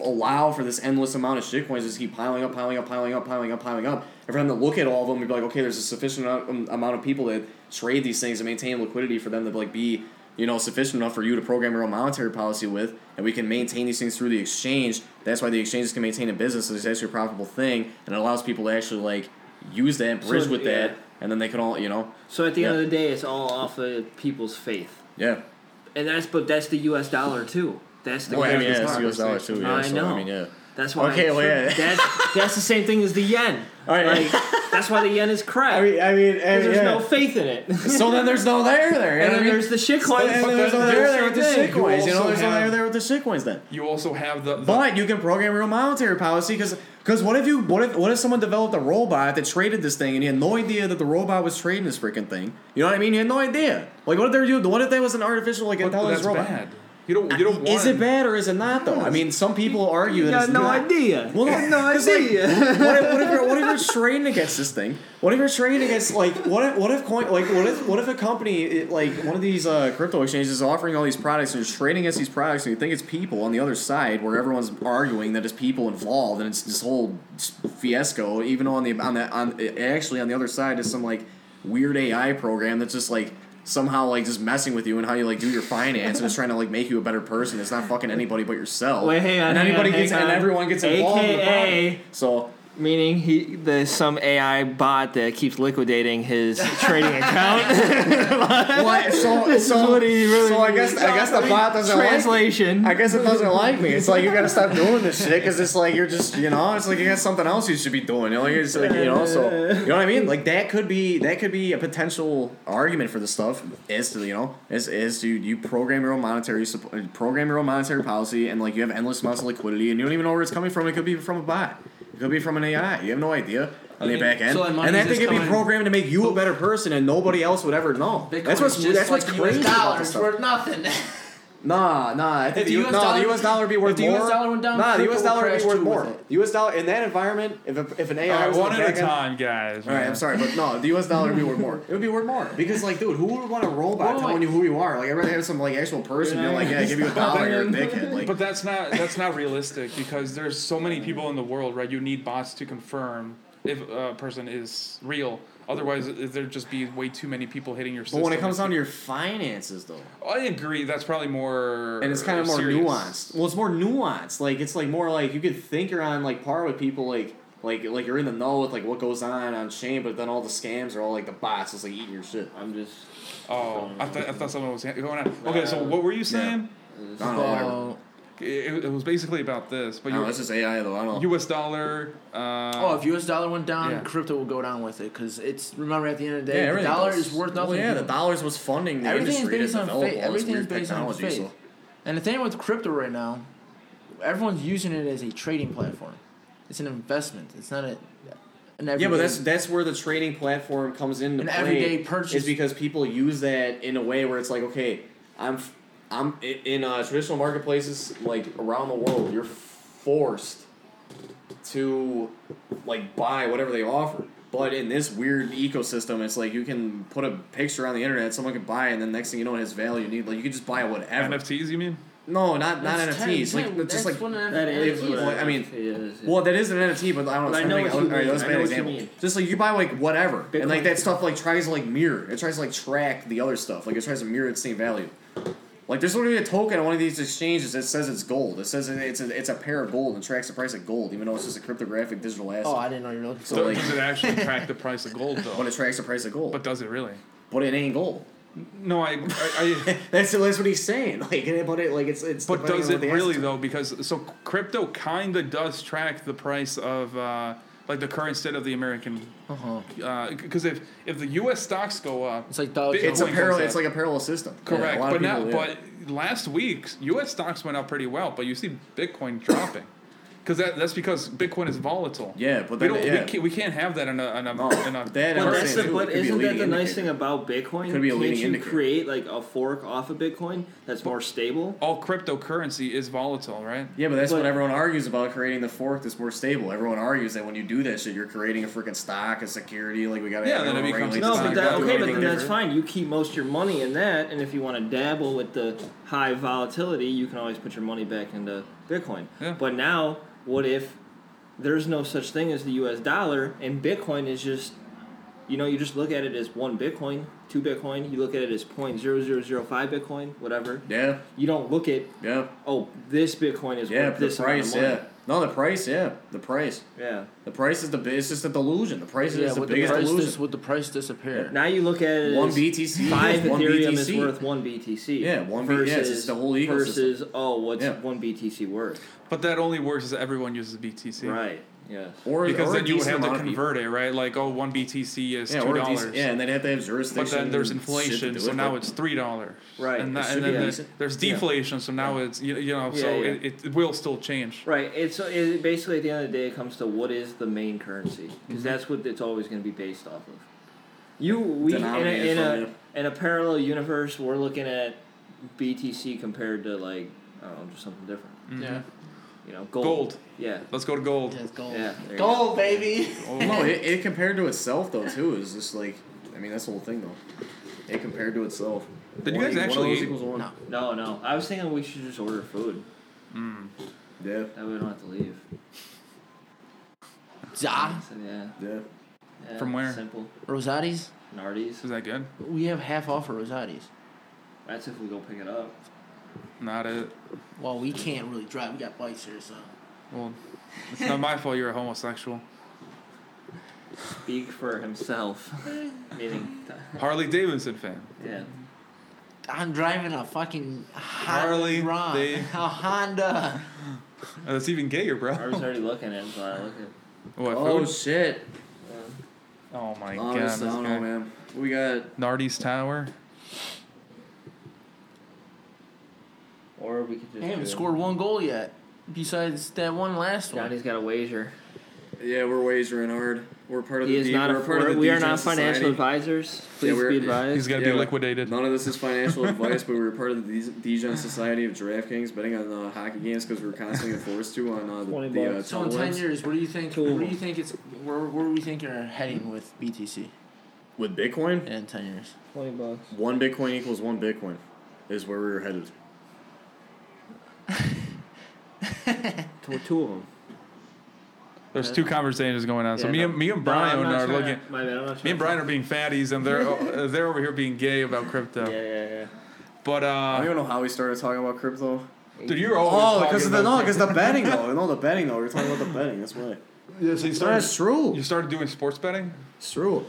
allow for this endless amount of shitcoins to just keep piling up, piling up, piling up, piling up, piling up. And for them to look at all of them and be like, okay, there's a sufficient amount- um, of people that trade these things and maintain liquidity for them to like be you know sufficient enough for you to program your own monetary policy with, and we can maintain these things through the exchange. That's why the exchanges can maintain a business. It's actually a profitable thing, and it allows people to actually like use that, bridge So, with yeah. that, and then they can all you know So at the end of the day, it's all off of people's faith, yeah. and that's but that's the U.S. dollar too. That's the Well, I mean, yeah, it's. US dollar too. Yeah, I so, know. I mean, yeah. That's why. Okay, well, yeah. That's that's the same thing as the yen. All right. Like that's why the yen is crap. I mean, I mean, 'Cause and, there's yeah. no faith in it. so then there's no there there. And then I mean? there's the shit and coins. then but there's no then there there with the the shit coins. You You know, also there's no there there with the shit coins then. You also have the. the But you can program your own monetary policy because because what if you what if what if someone developed a robot that traded this thing and you had no idea that the robot was trading this freaking thing? You know what I mean? You had no idea. Like what if they were doing? What if that was an artificial like but intelligence that's robot? bad. You don't. You don't want. Is it bad or is it not though? I mean, some people argue you that got it's no not. idea. Well, you no, got no 'cause, like, idea. what if, what if you're what if you're trading against this thing? What if you're trading against like what if what if coin like what if what if a company it, like one of these uh, crypto exchanges is offering all these products and you're trading against these products and you think it's people on the other side where everyone's arguing that it's people involved and it's this whole fiasco even on the on that on actually on the other side is some like weird AI program that's just like somehow like just messing with you and how you like do your finance and it's trying to like make you a better person. It's not fucking anybody but yourself. Wait, hang on, And hang anybody on, gets hang and everyone gets involved. in the problem. So Meaning he there's some AI bot that keeps liquidating his trading account. What? So, This is so, what he really so I guess I guess the bot doesn't like. Translation. I guess it doesn't like me. It's like you gotta stop doing this shit because it's like you're just you know it's like you got something else you should be doing. You know, like, it's like you know so you know what I mean. Like that could be that could be a potential argument for the stuff is to you know is is to you program your own monetary program your own monetary policy and like you have endless amounts of liquidity and you don't even know where it's coming from. It could be from a bot. It could be from an AI. You have no idea on the back end, so that and that thing could be programmed to make you a better person, and nobody else would ever know. Bitcoin that's what's that's what's like crazy US about dollars worth nothing. Nah, nah. I think If the U- US no, dollar- the U.S. dollar would be worth if the more. US dollar went down, nah, the U.S. dollar would be worth more. The U.S. dollar in that environment, if a, if an AI All right, was one on the at a back end- time, guys. All right. I'm sorry, but no, the U.S. dollar would be worth more. It would be worth more because, like, dude, who would want a robot Well, telling like- you who you are? Like, I'd rather have some like actual person being like, yeah, give you a dollar, you're a dickhead. Like, But that's not that's not realistic because there's so many people in the world, right? You need bots to confirm if a person is real. Otherwise, there'd just be way too many people hitting your but when it comes down to your finances, though, I agree. That's probably more and it's kind of more serious. nuanced. Well, it's more nuanced. Like, it's like more like you could think you're on like par with people, like. Like, like you're in the know with like what goes on on chain, but then all the scams are all like the bots, just like eating your shit. I'm just Oh, I, th- I thought something was going on. Okay, so uh, what were you saying? I don't know, whatever. Oh, It, it was basically about this, but No, you that's just AI though. I don't know. U.S. dollar. Uh, oh, if U.S. dollar went down, Yeah. crypto will go down with it because it's remember at the end of the yeah, day, the everything dollar goes- is worth nothing. Well, yeah, the people. dollars was funding the Everything is industry based on develop faith. all Everything is based on faith. So. And the thing with crypto right now, everyone's using it as a trading platform. It's an investment. It's not a an everyday. Yeah, but that's that's where the trading platform comes into An play. everyday purchase. is because people use that in a way where it's like, okay, I'm, f- I'm i- in uh, traditional marketplaces like around the world. You're forced to like buy whatever they offer. But in this weird ecosystem, it's like you can put a picture on the internet, someone can buy, it, and then next thing you know, it has value. You need like you can just buy whatever. NFTs, you mean? No, not not That's NFTs. 10, like 10, just like what an NFT is what Well, I mean, it is. Well, that is an NFT, but I don't know. But I it's know like, all right, that's a I bad know what you example. mean. Just like you buy like whatever, and like that stuff like tries to like mirror. It tries to like track the other stuff. Like it tries to mirror its same value. Like there's literally a token on one of these exchanges that says it's gold. It says it- it's a it's a pair of gold and tracks the price of gold, even though it's just a cryptographic digital asset. Oh, I didn't know you were looking So, for. like- does it actually track the price of gold though? but it tracks the price of gold. But does it really? But it ain't gold. No, I, I, I That's that's what he's saying. Like, but it like it's it's. But does it really though? Because so crypto kind of does track the price of uh, like the current state of the American. Uh huh. Because if if the U.S. stocks go up, It's like Dow Bitcoin It's a parallel. It's like a parallel system. Correct. lot but of now, yeah. but last week U.S. stocks went up pretty well, but you see Bitcoin dropping. Because that, that's because Bitcoin is volatile. Yeah, but we then don't. yeah. We, can't, we can't have that in a. In a, No, in a that- But that's the, but it could be a isn't that leading the nice indicator. thing about Bitcoin? Could be a Can't leading you indicator. create like a fork off of Bitcoin that's more stable? all cryptocurrency is volatile, right? Yeah, but that's what everyone argues about creating the fork that's more stable. Everyone argues that when you do that shit, you're creating a freaking stock, a security. Like we got to Yeah, then it becomes No, but stock. that, okay, but anything then that's fine. You keep most of your money in that, and if you want to dabble with the high volatility, you can always put your money back into Bitcoin. Yeah. But now, what if there's no such thing as the U.S. dollar, and Bitcoin is just, you know, you just look at it as one Bitcoin, two Bitcoin. You look at it as point zero zero zero five Bitcoin, whatever. Yeah, You don't look at yeah, oh this Bitcoin is yeah. worth The this price, amount of yeah. Money. No, the price, yeah. The price. Yeah. The price is the bi- it's just a delusion. The price Yeah, is the with the biggest price delusion. dis- with the price disappear. Now you look at it One as BTC, five one Ethereum is worth one BTC. Yeah, one B- yeah, it's the whole ecosystem. Versus oh, what's Yeah. one BTC worth? But that only works if everyone uses BTC. Right. Yes. Or Because or then you would have to amount people. convert it, right? Like, oh, one BTC is Yeah, two dollars. yeah, and they'd have to have But then there's and shit to inflation, so it, now it's three dollars. Right. And, that, and then the- decent. there's Yeah. deflation, so now it's you, you know, so Yeah, yeah. It, it will still change. Right. It's it, basically at the end of the day, it comes to what is the main currency because Mm-hmm. that's what it's always going to be based off of. You we in a, in a in a parallel universe, we're looking at BTC compared to like I don't know, just something different. Mhm. Yeah. You know, gold. Gold. Yeah. Let's go to gold. Yeah, gold. Yeah. there you Gold, baby. Oh, No, it, it compared to itself though too is just like I mean that's the whole thing though. It compared to itself. Did you One guys one of actually those eat- equals one. No. No, no. I was thinking we should just order food. Mm. Yeah, That way we don't have to leave. Za. Yeah. yeah. yeah. From where? Simple. Rosati's. Nardi's. Is that good? We have half off for Rosati's. That's if we go pick it up. Not it. Well, we can't really drive. We got bikes here, so. Well, it's not my fault you're a homosexual. Speak for himself. Meaning, Harley Davidson fan. yeah. I'm driving a fucking Harley Ron, Dav- a Honda. That's even gayer, bro. I was already looking at it, so I look at. What Oh food? shit! Oh my Oh, god. this- I this don't guy. man. We got Nardi's Tower. Or we could just. They haven't do- scored one goal yet. Besides that one last one. Johnny's got a wager. yeah, we're wagering hard. We're part of He the. is D- not we're a. part of the we are Degen not financial Society. advisors. Please we're- be advised. He's got to Yeah, be liquidated. None of this is financial advice, but we're part of the D- Degen Society of DraftKings, betting on uh, hockey games because we're constantly forced to on uh, the, 20 the uh, bucks. so in ten televisions. years, what do you think? Two of Where do you think it's? Where Where do we think you're heading with BTC with Bitcoin. in ten years? Twenty bucks. One Bitcoin equals one Bitcoin, is where we were headed. Two, two of them. There's two conversations going on. So Yeah, me no. and me and Brian not are looking. to- my bad, Me and trying Brian are being fatties, and they're uh, they're over here being gay about crypto. Yeah, yeah, yeah. But I don't uh, even know how we started talking about crypto. dude, you're always Oh, because of the about no, because the betting though. No, the betting though. we're talking about the betting. That's why. Yeah, so you started. That's started, true. you started doing sports betting. It's true.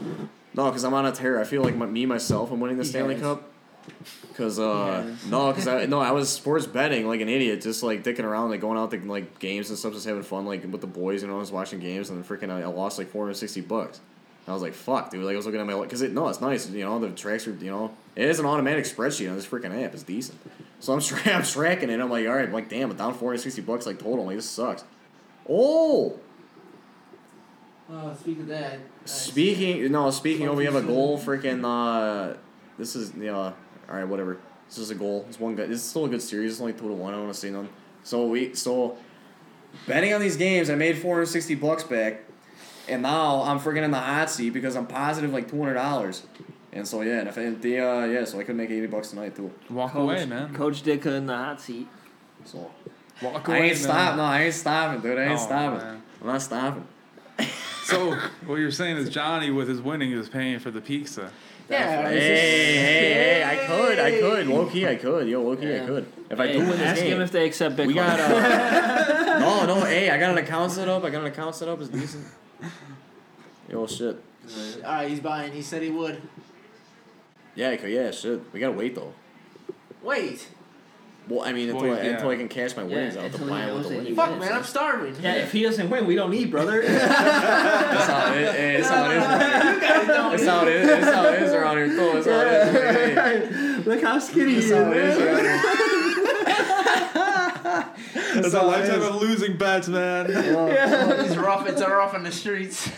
No, because I'm on a tear. I feel like my, me myself. I'm winning the Stanley has. Cup. Cause uh He has. no, cause I no I was sports betting like an idiot, just like dicking around, like going out to like games and stuff, just having fun, like with the boys. You know, I was watching games and then freaking I, I lost like 460 bucks. I was like, fuck, dude. Like I was looking at my because it no, it's nice. You know, the tracks are you know it is an automatic spreadsheet on this freaking app. It's decent. So I'm tra- I'm tracking it. I'm like, all right, I'm like damn, I'm down 460 bucks like total. Like this sucks. Oh. Oh, speak of that. Speaking no, speaking of, we have a goal. Freaking, uh, this is yeah. All right, whatever. This is a goal. It's one good. It's still a good series. It's only two to one. I don't want to see none. So we so betting on these games, I made four hundred sixty bucks back, and now I'm freaking in the hot seat because I'm positive like two hundred dollars. And so yeah, and if and the uh, yeah, so I could make eighty bucks tonight too. Walk Coach, away, man. Coach Ditka in the hot seat. So Walk I away, ain't man. stopping. No, I ain't stopping, dude. I ain't Oh, stopping. man. I'm not stopping. So what you're saying is Johnny, with his winning, is paying for the pizza. Yeah. Hey, it's just- hey, hey! I could, I could. Low key, I could. Yo, low key, I could. If I Hey, do win this ask game, him if they accept Bitcoin. we got. Uh, no, no. Hey, I got an account set up. I got an account set up. It's decent. Yo, shit. All right, he's buying. He said he would. Yeah, yeah, shit. We gotta wait though. Wait. Well, I mean, until, Well, I, yeah. until I can cash my Yeah, winnings out to until he buy it with knows the that winnings. he Fuck, wins. man, I'm starving. yeah, if he doesn't win, we don't eat, brother. That's how it is. Hey, that's how it is. That's how it is. That's how it is around here. Too. That's how it is. Hey, Look how skinny he That's how it is around here. That's a lifetime of losing bets, man. He's rough. It's rough on the streets.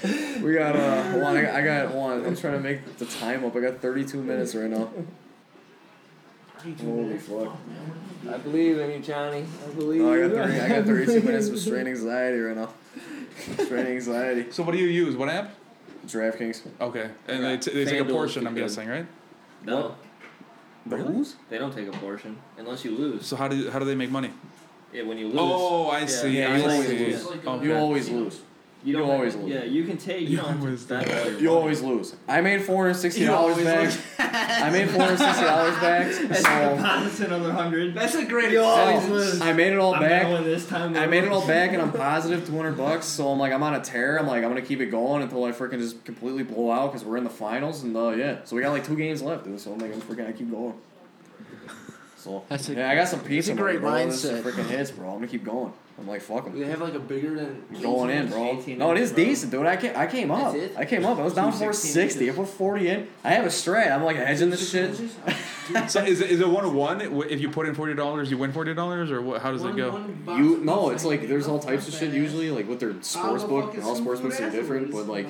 We got uh, hold on. I got, I got hold on. I'm trying to make the time up. I got 32 minutes right now. Holy fuck. I believe in you, Johnny. I believe. No, I got 30. I got 32 minutes of straight anxiety right now. strain anxiety. So what do you use? What app? DraftKings. Okay, and they, t- they take a FanDuel's portion. I'm good. guessing, right? No, The who's? they don't take a portion unless you lose. So how do how do they make money? Yeah, when you lose. Oh, I see. Yeah, I you always see. lose. Okay. You always lose. You don't you always lose. Yeah, you can take. You, You don't always spend all You always lose. I made $460 back. I made $460 back. That's So deposits another hundred. That's a great You always lose. I made it all I'm back. gonna this time. I made it all back and I'm positive 200 bucks. So I'm like, I'm on a tear. I'm like, I'm gonna keep it going until I freaking just completely blow out because we're in the finals and uh, yeah. So we got like two games left, dude. So I'm like, I'm freaking, I keep going. So That's a- yeah, I got some pizza. a money, great bro. Mindset. freaking hits, bro. I'm gonna keep going. I'm like, fuck them. They have like a bigger than Going in, bro. 18 No, it is bro. decent, dude. I came, I came up. That's it? I came up. I was down 460. I put 40 in. I have a strat. I'm like hedging this shit. So is it, is it one to one? If you put in forty dollars, you win forty dollars, or what? How does it go? You no, it's like there's all types of shit usually, like with their sports book. All sports books are different, but like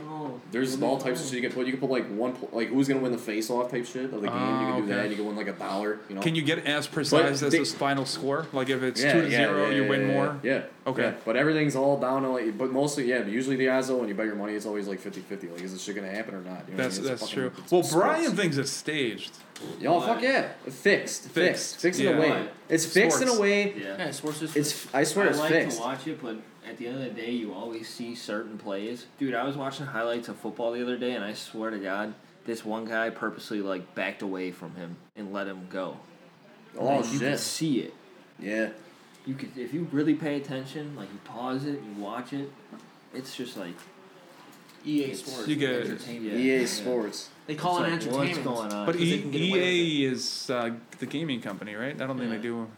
there's all types of shit you can put. You can put like one, pl- like who's gonna win the face off type shit of the game. Oh, you can oh, do okay. that. You can win like a dollar. You know. Can you get as precise as they- the final score? Like if it's yeah, two to yeah, zero, yeah, you win more. Yeah. Okay. Yeah. But everything's all down to like, but mostly yeah. But usually the odds though, when you bet your money, it's always like 50-50. Like, is this shit gonna happen or not? You know what I That's mean? That's fucking- true. it's Well, sports. Brian thinks it's staged. Yo, fuck yeah, fixed, fixed, Fixed, fixed in a way. Why? It's fixed in a way. Yeah. Yeah, sports is. It's I swear I it's like fixed. to watch it, but at the end of the day, you always see certain plays. Dude, I was watching highlights of football the other day, and I swear to God, this one guy purposely like backed away from him and let him go. Oh Like, you can shit. see it. Yeah. You could, if you really pay attention, like you pause it, you watch it. It's just like EA Sports. You get- entertainment. EA Yeah. Sports. They call It's it like, entertainment. What's going on? But 'Cause they e- can get away with it. EA is uh, the gaming company, right? I don't think Yeah. they do.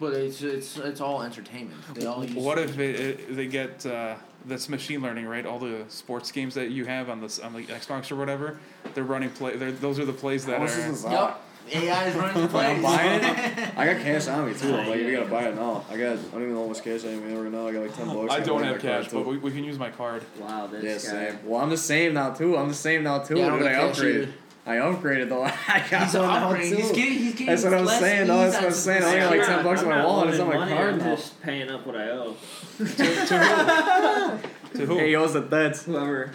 But it's it's it's all entertainment. They all use. What if it, it, they get uh, that's machine learning, right? All the sports games that you have on the on the Xbox or whatever, they're running play. They're, those are the plays that How are. is this? Yup. AI is running the plays. I'm buying it. I got cash on me too. I'm like, we gotta buy it now. I got. I don't even know how much cash I have right now. I got like ten bucks. I don't have cash, but we, we can use my card. Wow, this Yeah, guy. same. Well, I'm the same now too. I'm the same now too. Yeah, I dude. I upgraded. I upgraded though. I got He's one now upgrading. too. He's getting. He's getting. That's what I'm less saying, though. That's what I'm saying. I only some- got like 10 bucks in my wallet. It's on my card I'm now. just paying up what I owe. to, to who? To who? Hey, yo's the debts. Whoever.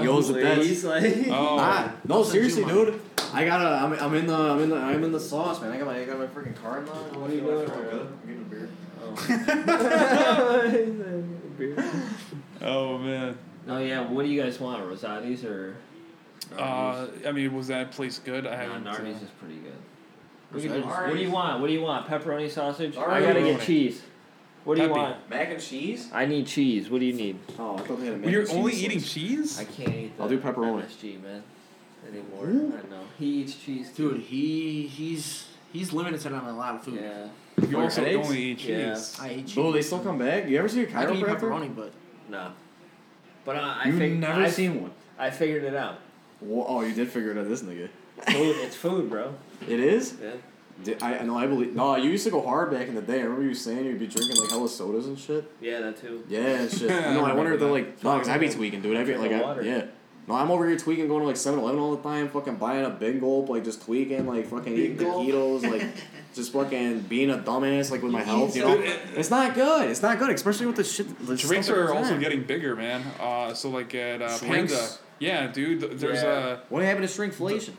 Yo's the debts. He's like. oh, Ah, no, seriously, dude. I gotta. I'm, I'm in the. I'm in the. I'm in the sauce, man. I got my. I got my freaking card now. What are you doing? I'm getting a beer. oh man. Oh yeah. What do you guys want? Rosati's or? Uh, I mean, was that place good? I haven't. uh, Nardi's is pretty good. We Rosati's. can do- what do you want? What do you want? Pepperoni sausage? I gotta get cheese. What do you Peppy. want? Mac and cheese. I need cheese. What do you need? Oh, I thought they had a mac Well, you're and only cheese eating slice. cheese? I can't eat the I'll do pepperoni. MSG, man. Anymore. I know. He eats cheese too. Dude, he he's he's limited on a lot of food. Yeah. You also headaches? only eat Yeah. cheese. I eat cheese. Oh, they still come back. You ever see a I can eat chiropractor? pepperoni, but No. But uh, I You've fig- never I, seen one. I figured it out. Wha- Oh, you did figure it out, this nigga. Food. it's food, bro. It is. Yeah. Di- I I know. I believe. No, you used to go hard back in the day. I remember you saying you'd be drinking like hella sodas and shit. Yeah, that too. Yeah, and shit. I I wonder if they're like, no, because I be tweaking, dude. I be Drink like, I, yeah. No, I'm over here tweaking, going to like 7-Eleven all the time, fucking buying a big gulp, like just tweaking, like fucking eating Big gulp. taquitos, like just fucking being a dumbass, like with my health, you know. It's not good. It's not good, especially with the shit. The Drinks stuff that are goes also on. getting bigger, man. Uh, so like at uh, Shrinks? Panda, yeah, dude. th- There's Yeah. uh, What happened to shrinkflation?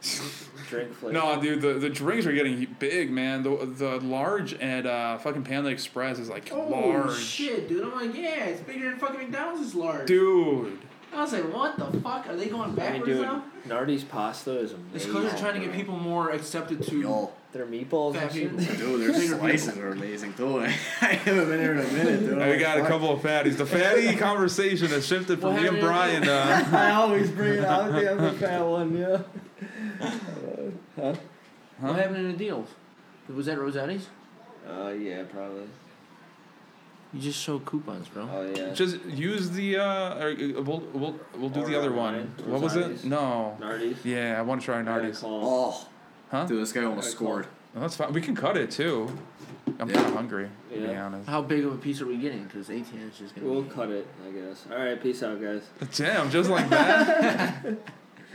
Drink flavor. No, dude, the, the drinks are getting big, man. The the large at uh, fucking Panda Express is like Oh large. shit, dude! I'm like, yeah, it's bigger than fucking McDonald's is large. Dude. I was like, what the fuck? Are they going I mean, backwards dude, now? Nardi's pasta is It's amazing. because they're trying to get people more accepted to. Yo, Their meatballs Fat and shit. people. dude, their Bigger slices are amazing too. I haven't been here in a minute, dude. we got a couple of fatties. The fatty conversation has shifted from What me and happened Brian. Uh, I always bring it out. I think I'm the fat one, yeah. huh? What happened in the deals? Was that Rosati's? Uh, yeah, probably. You just show coupons, bro. Oh yeah. just use the. Uh, or, uh, we'll we'll we'll do Or, the other one. Ryan, What was Rosati's. it? No. Nardi's. Yeah, I want to try I Nardi's. Oh, Huh? dude, this guy almost Alright, scored. Well, that's fine. We can cut it too. I'm Yeah. kind of hungry. To be honest. How big of a piece are we getting? Because 18 is just gonna. We'll be... cut it, I guess. All right, peace out, guys. Damn, just like that.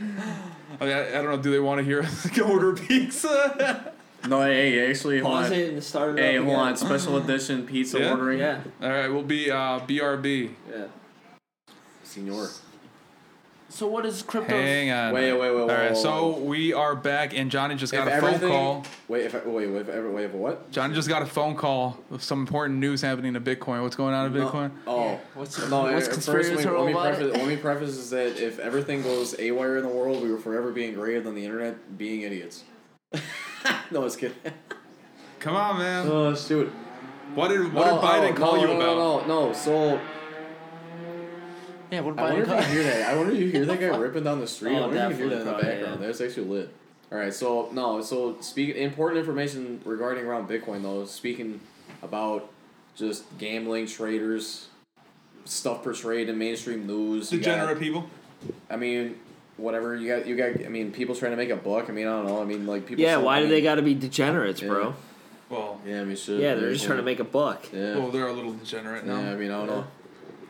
I, mean, I, I don't know. Do they want to hear us order pizza? No, hey, actually, hold Pause on. it and start it Hey, up hold again. on. Special edition pizza Yeah? ordering. Yeah, All right, we'll be uh, BRB. yeah. Senor. So what is crypto? Hang on. Wait, wait, wait, All wait, right, wait, so we are back, and Johnny just got If a phone everything- call. Wait, if I, wait, wait, if ever, wait, if what? Johnny just got a phone call with some important news happening to Bitcoin. What's going on in No- Bitcoin? Oh. What's No, what's uh, first, conspiratorial let me, about preface, it? let me preface is that if everything goes AWire in the world, we will forever be engraved on the internet being idiots. no, I was kidding. Come on, man. Oh, shoot. What did what no, did oh, oh, Biden oh, call no, you no, about? No, no, no. So, Yeah, what I wonder Biden if you hear that. I wonder if you hear that guy ripping down the street. Oh, I wonder if you hear that in the definitely, background. probably, That's actually lit. All right, so no, so speak important information regarding around Bitcoin though. Speaking about just gambling traders, stuff portrayed in mainstream news. you got- Degenerate people. I mean, whatever you got. You got. I mean, people trying to make a buck. I mean, I don't know. I mean, like people. Yeah, why do they got to be degenerates, bro? Well, Yeah, I mean, shit. Yeah, they're just trying to make a buck. Yeah. well, they're a little degenerate now. yeah, I mean, I don't know.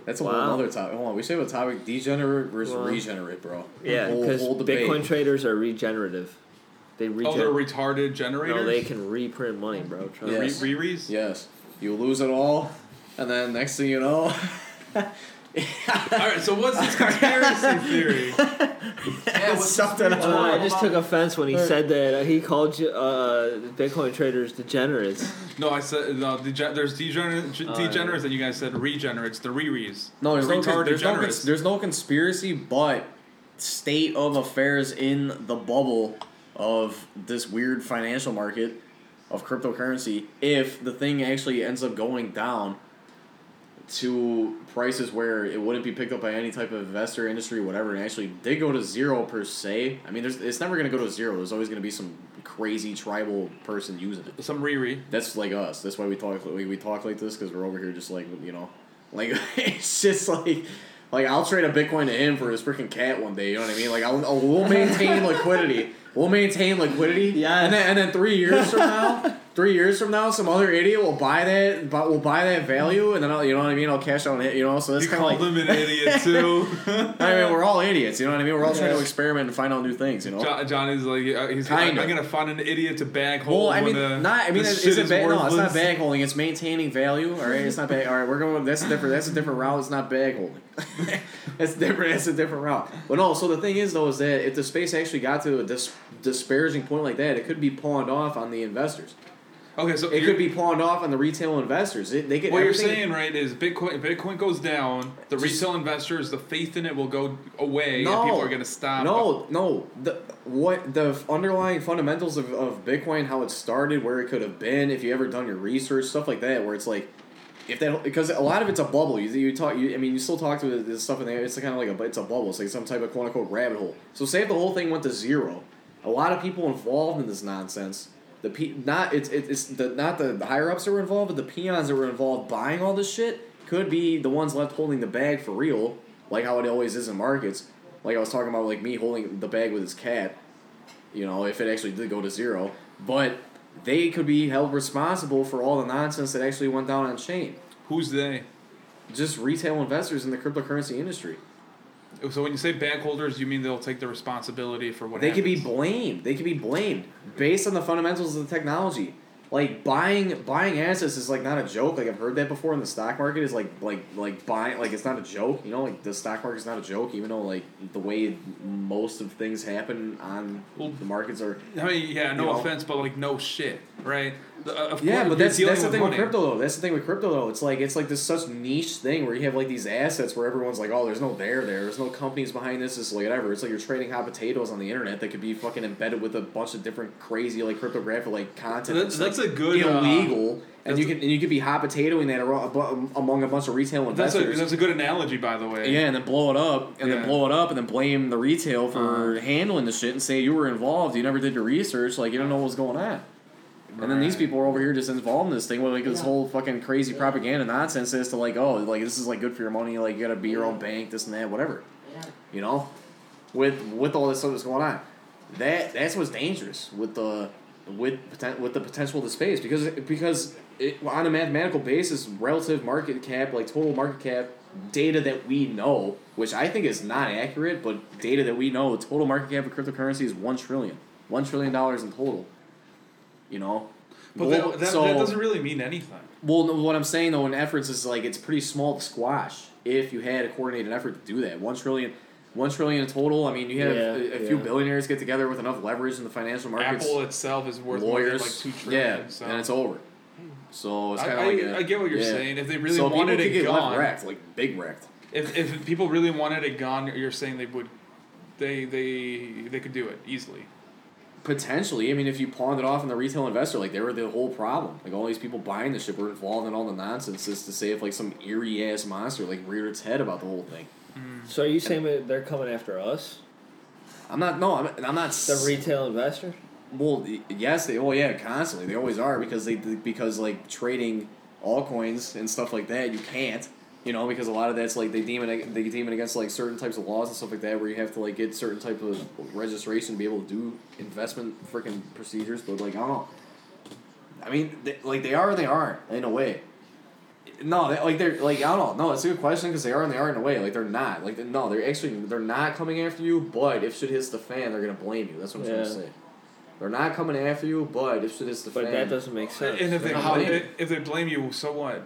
That's a Wow. whole other topic. Hold on, we say a topic: degenerate versus Well, regenerate, bro. Yeah, Whole- because. Bitcoin traders are regenerative. They Oh, they're retarded generators. no, they can reprint money, bro. Trust Yes. Re- Rerees. Yes, you lose it all, and then next thing you know, All right. So what's this conspiracy theory? Yeah, what's something conspiratorial Uh, I just took offense when he said that uh, he called you, uh, Bitcoin traders degenerates. No, I said no. Dege- there's degenerate, Oh, degenerates, and you guys said regenerates. The rerees. no, there's no, Retard there's no, cons- there's no conspiracy, but state of affairs in the bubble of this weird financial market of cryptocurrency. If the thing actually ends up going down to prices where it wouldn't be picked up by any type of investor, industry, whatever, and actually did go to zero per se. I mean, there's it's never gonna go to zero. There's always gonna be some crazy tribal person using it. Some Riri. That's like us. That's why we talk. We, we talk like this because we're over here just like you know, like it's just like. Like I'll trade a Bitcoin to him for his freaking cat one day. You know what I mean? Like I'll, I'll we'll maintain liquidity. We'll maintain liquidity. Yeah. And then and then three years from now, three years from now, some other idiot will buy that. But will buy that value, and then I'll, you know what I mean. I'll cash out on it. You know. So that's kind of called like. him an idiot too. I mean, we're all idiots. You know what I mean? We're all trying to experiment and find out new things. You know. Jo- Johnny's like, uh, he's like, Kinda. I'm gonna find an idiot to bag hold. Well, I mean, the, not. I mean, this is, shit it bag? No, it's not worthless. bag holding. It's maintaining value. All right, it's not bag. All right, we're going. That's a different. That's a different route. It's not bag holding. that's different. That's a different route. But no. So the thing is, though, is that if the space actually got to a dis- disparaging point like that, it could be pawned off on the investors. Okay, so It could be pawned off on the retail investors. It, they get What you're saying, right, is Bitcoin. Bitcoin goes down. The Just- retail investors, the faith in it will go away, No, and people are gonna stop. No, no. The what the underlying fundamentals of, of Bitcoin, how it started, where it could have been, if you ever done your research, stuff like that, where it's like, if that because a lot of it's a bubble. You, you talk. You, I mean, you still talk to this stuff in there. It's kind of like a it's a bubble. It's like some type of quote unquote rabbit hole. So say if the whole thing went to zero, a lot of people involved in this nonsense. The pe- not it's it's the not the higher ups that were involved, but the peons that were involved buying all this shit could be the ones left holding the bag for real, like how it always is in markets. Like I was talking about, like me holding the bag with his cat. You know, if it actually did go to zero, but they could be held responsible for all the nonsense that actually went down on chain. Who's they? Just retail investors in the cryptocurrency industry. So when you say bank holders, you mean they'll take the responsibility for what They could be blamed. They could be blamed based on the fundamentals of the technology. like buying buying assets is like not a joke. Like I've heard that before in the stock market is like like like buying like it's not a joke. You know, like the stock market is not a joke. Even though like the way most of things happen on Well, the markets are. I mean, yeah, no know? offense, but like no shit, right? Uh, Yeah, but that's that's the thing money. with crypto though. That's the thing with crypto though. It's like it's like this such niche thing where you have like these assets where everyone's like, oh, there's no there there. There's no companies behind this. It's like whatever. It's like you're trading hot potatoes on the internet that could be fucking embedded with a bunch of different crazy like cryptographic like content. That's- that's, like, a good, uh, illegal. and you can and you could be hot potatoing that among a bunch of retail That's a investors. that's a good analogy, by the way. yeah, and then blow it up, and Yeah. then blow it up, and then blame the retail for Uh-huh. handling the shit, and say you were involved, you never did your research, like you don't know what was going on. And then these people are over here just involved in this thing with like this whole fucking crazy propaganda nonsense as to like, oh, like this is like good for your money, like you gotta be your own bank, this and that, whatever. You know? With with all this stuff that's going on. That that's what's dangerous with the with poten- with the potential of the space because because it, on a mathematical basis, relative market cap, like total market cap, data that we know, which I think is not accurate, but data that we know, total market cap of cryptocurrency is one trillion, one trillion dollars in total. You know, But Global- that, that, so- that doesn't really mean anything. well, no, what I'm saying though, in efforts is like it's pretty small to squash if you had a coordinated effort to do that. One trillion, one trillion in total. I mean, you have Yeah, a, a few billionaires get together with enough leverage in the financial markets, Apple itself is worth lawyers, more than like two trillion. yeah, so. and it's over. So it's I, kind of like a- I get what you're yeah. saying. If they really so wanted it get gone, wrecked, like big wrecked. if, if people really wanted it gone, you're saying they would, they they they could do it easily. Potentially, I mean, if you pawned it off on the retail investor, like they were the whole problem. Like all these people buying the shit were involved in all the nonsense. Just to say if like some eerie ass monster like reared its head about the whole thing. Hmm. So are you saying that they're coming after us, I'm not. No, I'm, I'm not. the retail investor? Well, yes, they. Oh, yeah, constantly. They always are because they because like trading altcoins and stuff like that, you can't. You know, because a lot of that's like they deem it they deem it against like certain types of laws and stuff like that, where you have to like get certain type of registration to be able to do investment freaking procedures. But like I don't know. I mean, they, like they are and they aren't in a way. No, they, like they're like I don't know. No, it's a good question because they are and they aren't in a way. Like they're not. Like they, no, they're actually they're not coming after you. But if shit hits the fan, they're gonna blame you. That's what I'm trying to say. They're not coming after you, but if shit hits the But fan, that doesn't make sense. And if they How if, they- blame you, so what?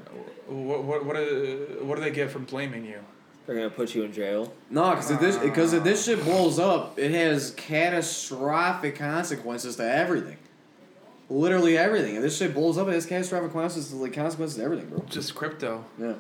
What what what do, what do they get from blaming you? They're gonna put you in jail. no, because if this because if this shit blows up, it has catastrophic consequences to everything. Literally everything. If this shit blows up, it has catastrophic consequences, like consequences to everything, bro. Just crypto. Yeah,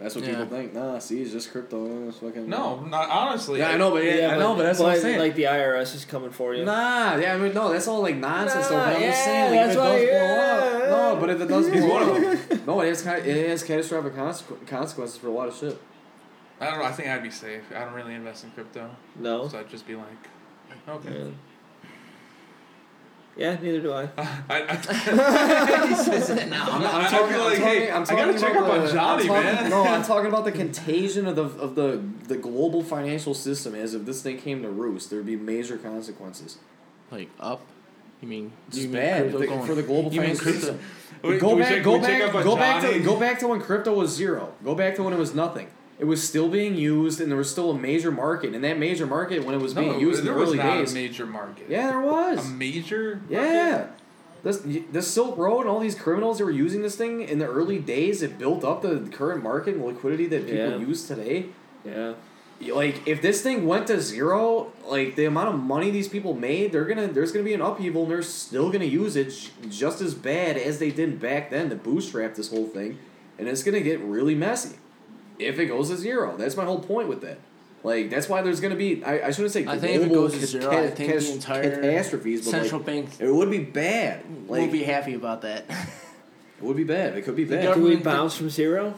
that's what Yeah. people think. Nah, see, it's just crypto. It's fucking No, not honestly. Yeah, I know, but yeah, I know, but that's what I'm saying. Like the IRS is coming for you. Nah, yeah, I mean, no, that's all like nonsense. though, Nah, but I'm just yeah, saying, like, that's if it why- does blow up, no, but if it does blow up, of no, it has kind it has catastrophic consequ- consequences for a lot of shit. I don't know. I think I'd be safe. I don't really invest in crypto, No. so I'd just be like, okay. Yeah. Yeah, neither do I. I, I, he says it now. I'm, I- I'd be like, hey, I gotta check up on Johnny, I'm talking, man. No, I'm talking about the contagion of the of the the global financial system. As if this thing came to roost, there'd be major consequences. Like up? You mean Just you mean bad crypto the- going- for the global you financial crypto? system. Wait, go back, check- go back, up on go back to go back to when crypto was zero. Go back to when it was nothing. It was still being used, and there was still a major market. And that major market, when it was being no, used in there the was early not days, a major market. yeah, there was. A major. Yeah. This, the Silk Road and all these criminals that were using this thing in the early days, it built up the current market and liquidity that people Yeah. use today. Yeah. Like, if this thing went to zero, like the amount of money these people made, they're gonna there's gonna be an upheaval, and they're still gonna use it just as bad as they did back then to bootstrap this whole thing, and it's gonna get really messy if it goes to zero. That's my whole point with that. Like that's why there's gonna be I, I shouldn't say I think if it goes to zero, ca- I think the entire catastrophes, but Central like, bank it would be bad. Like will be happy about that. it would be bad. It could be bad. Do we bounce from zero?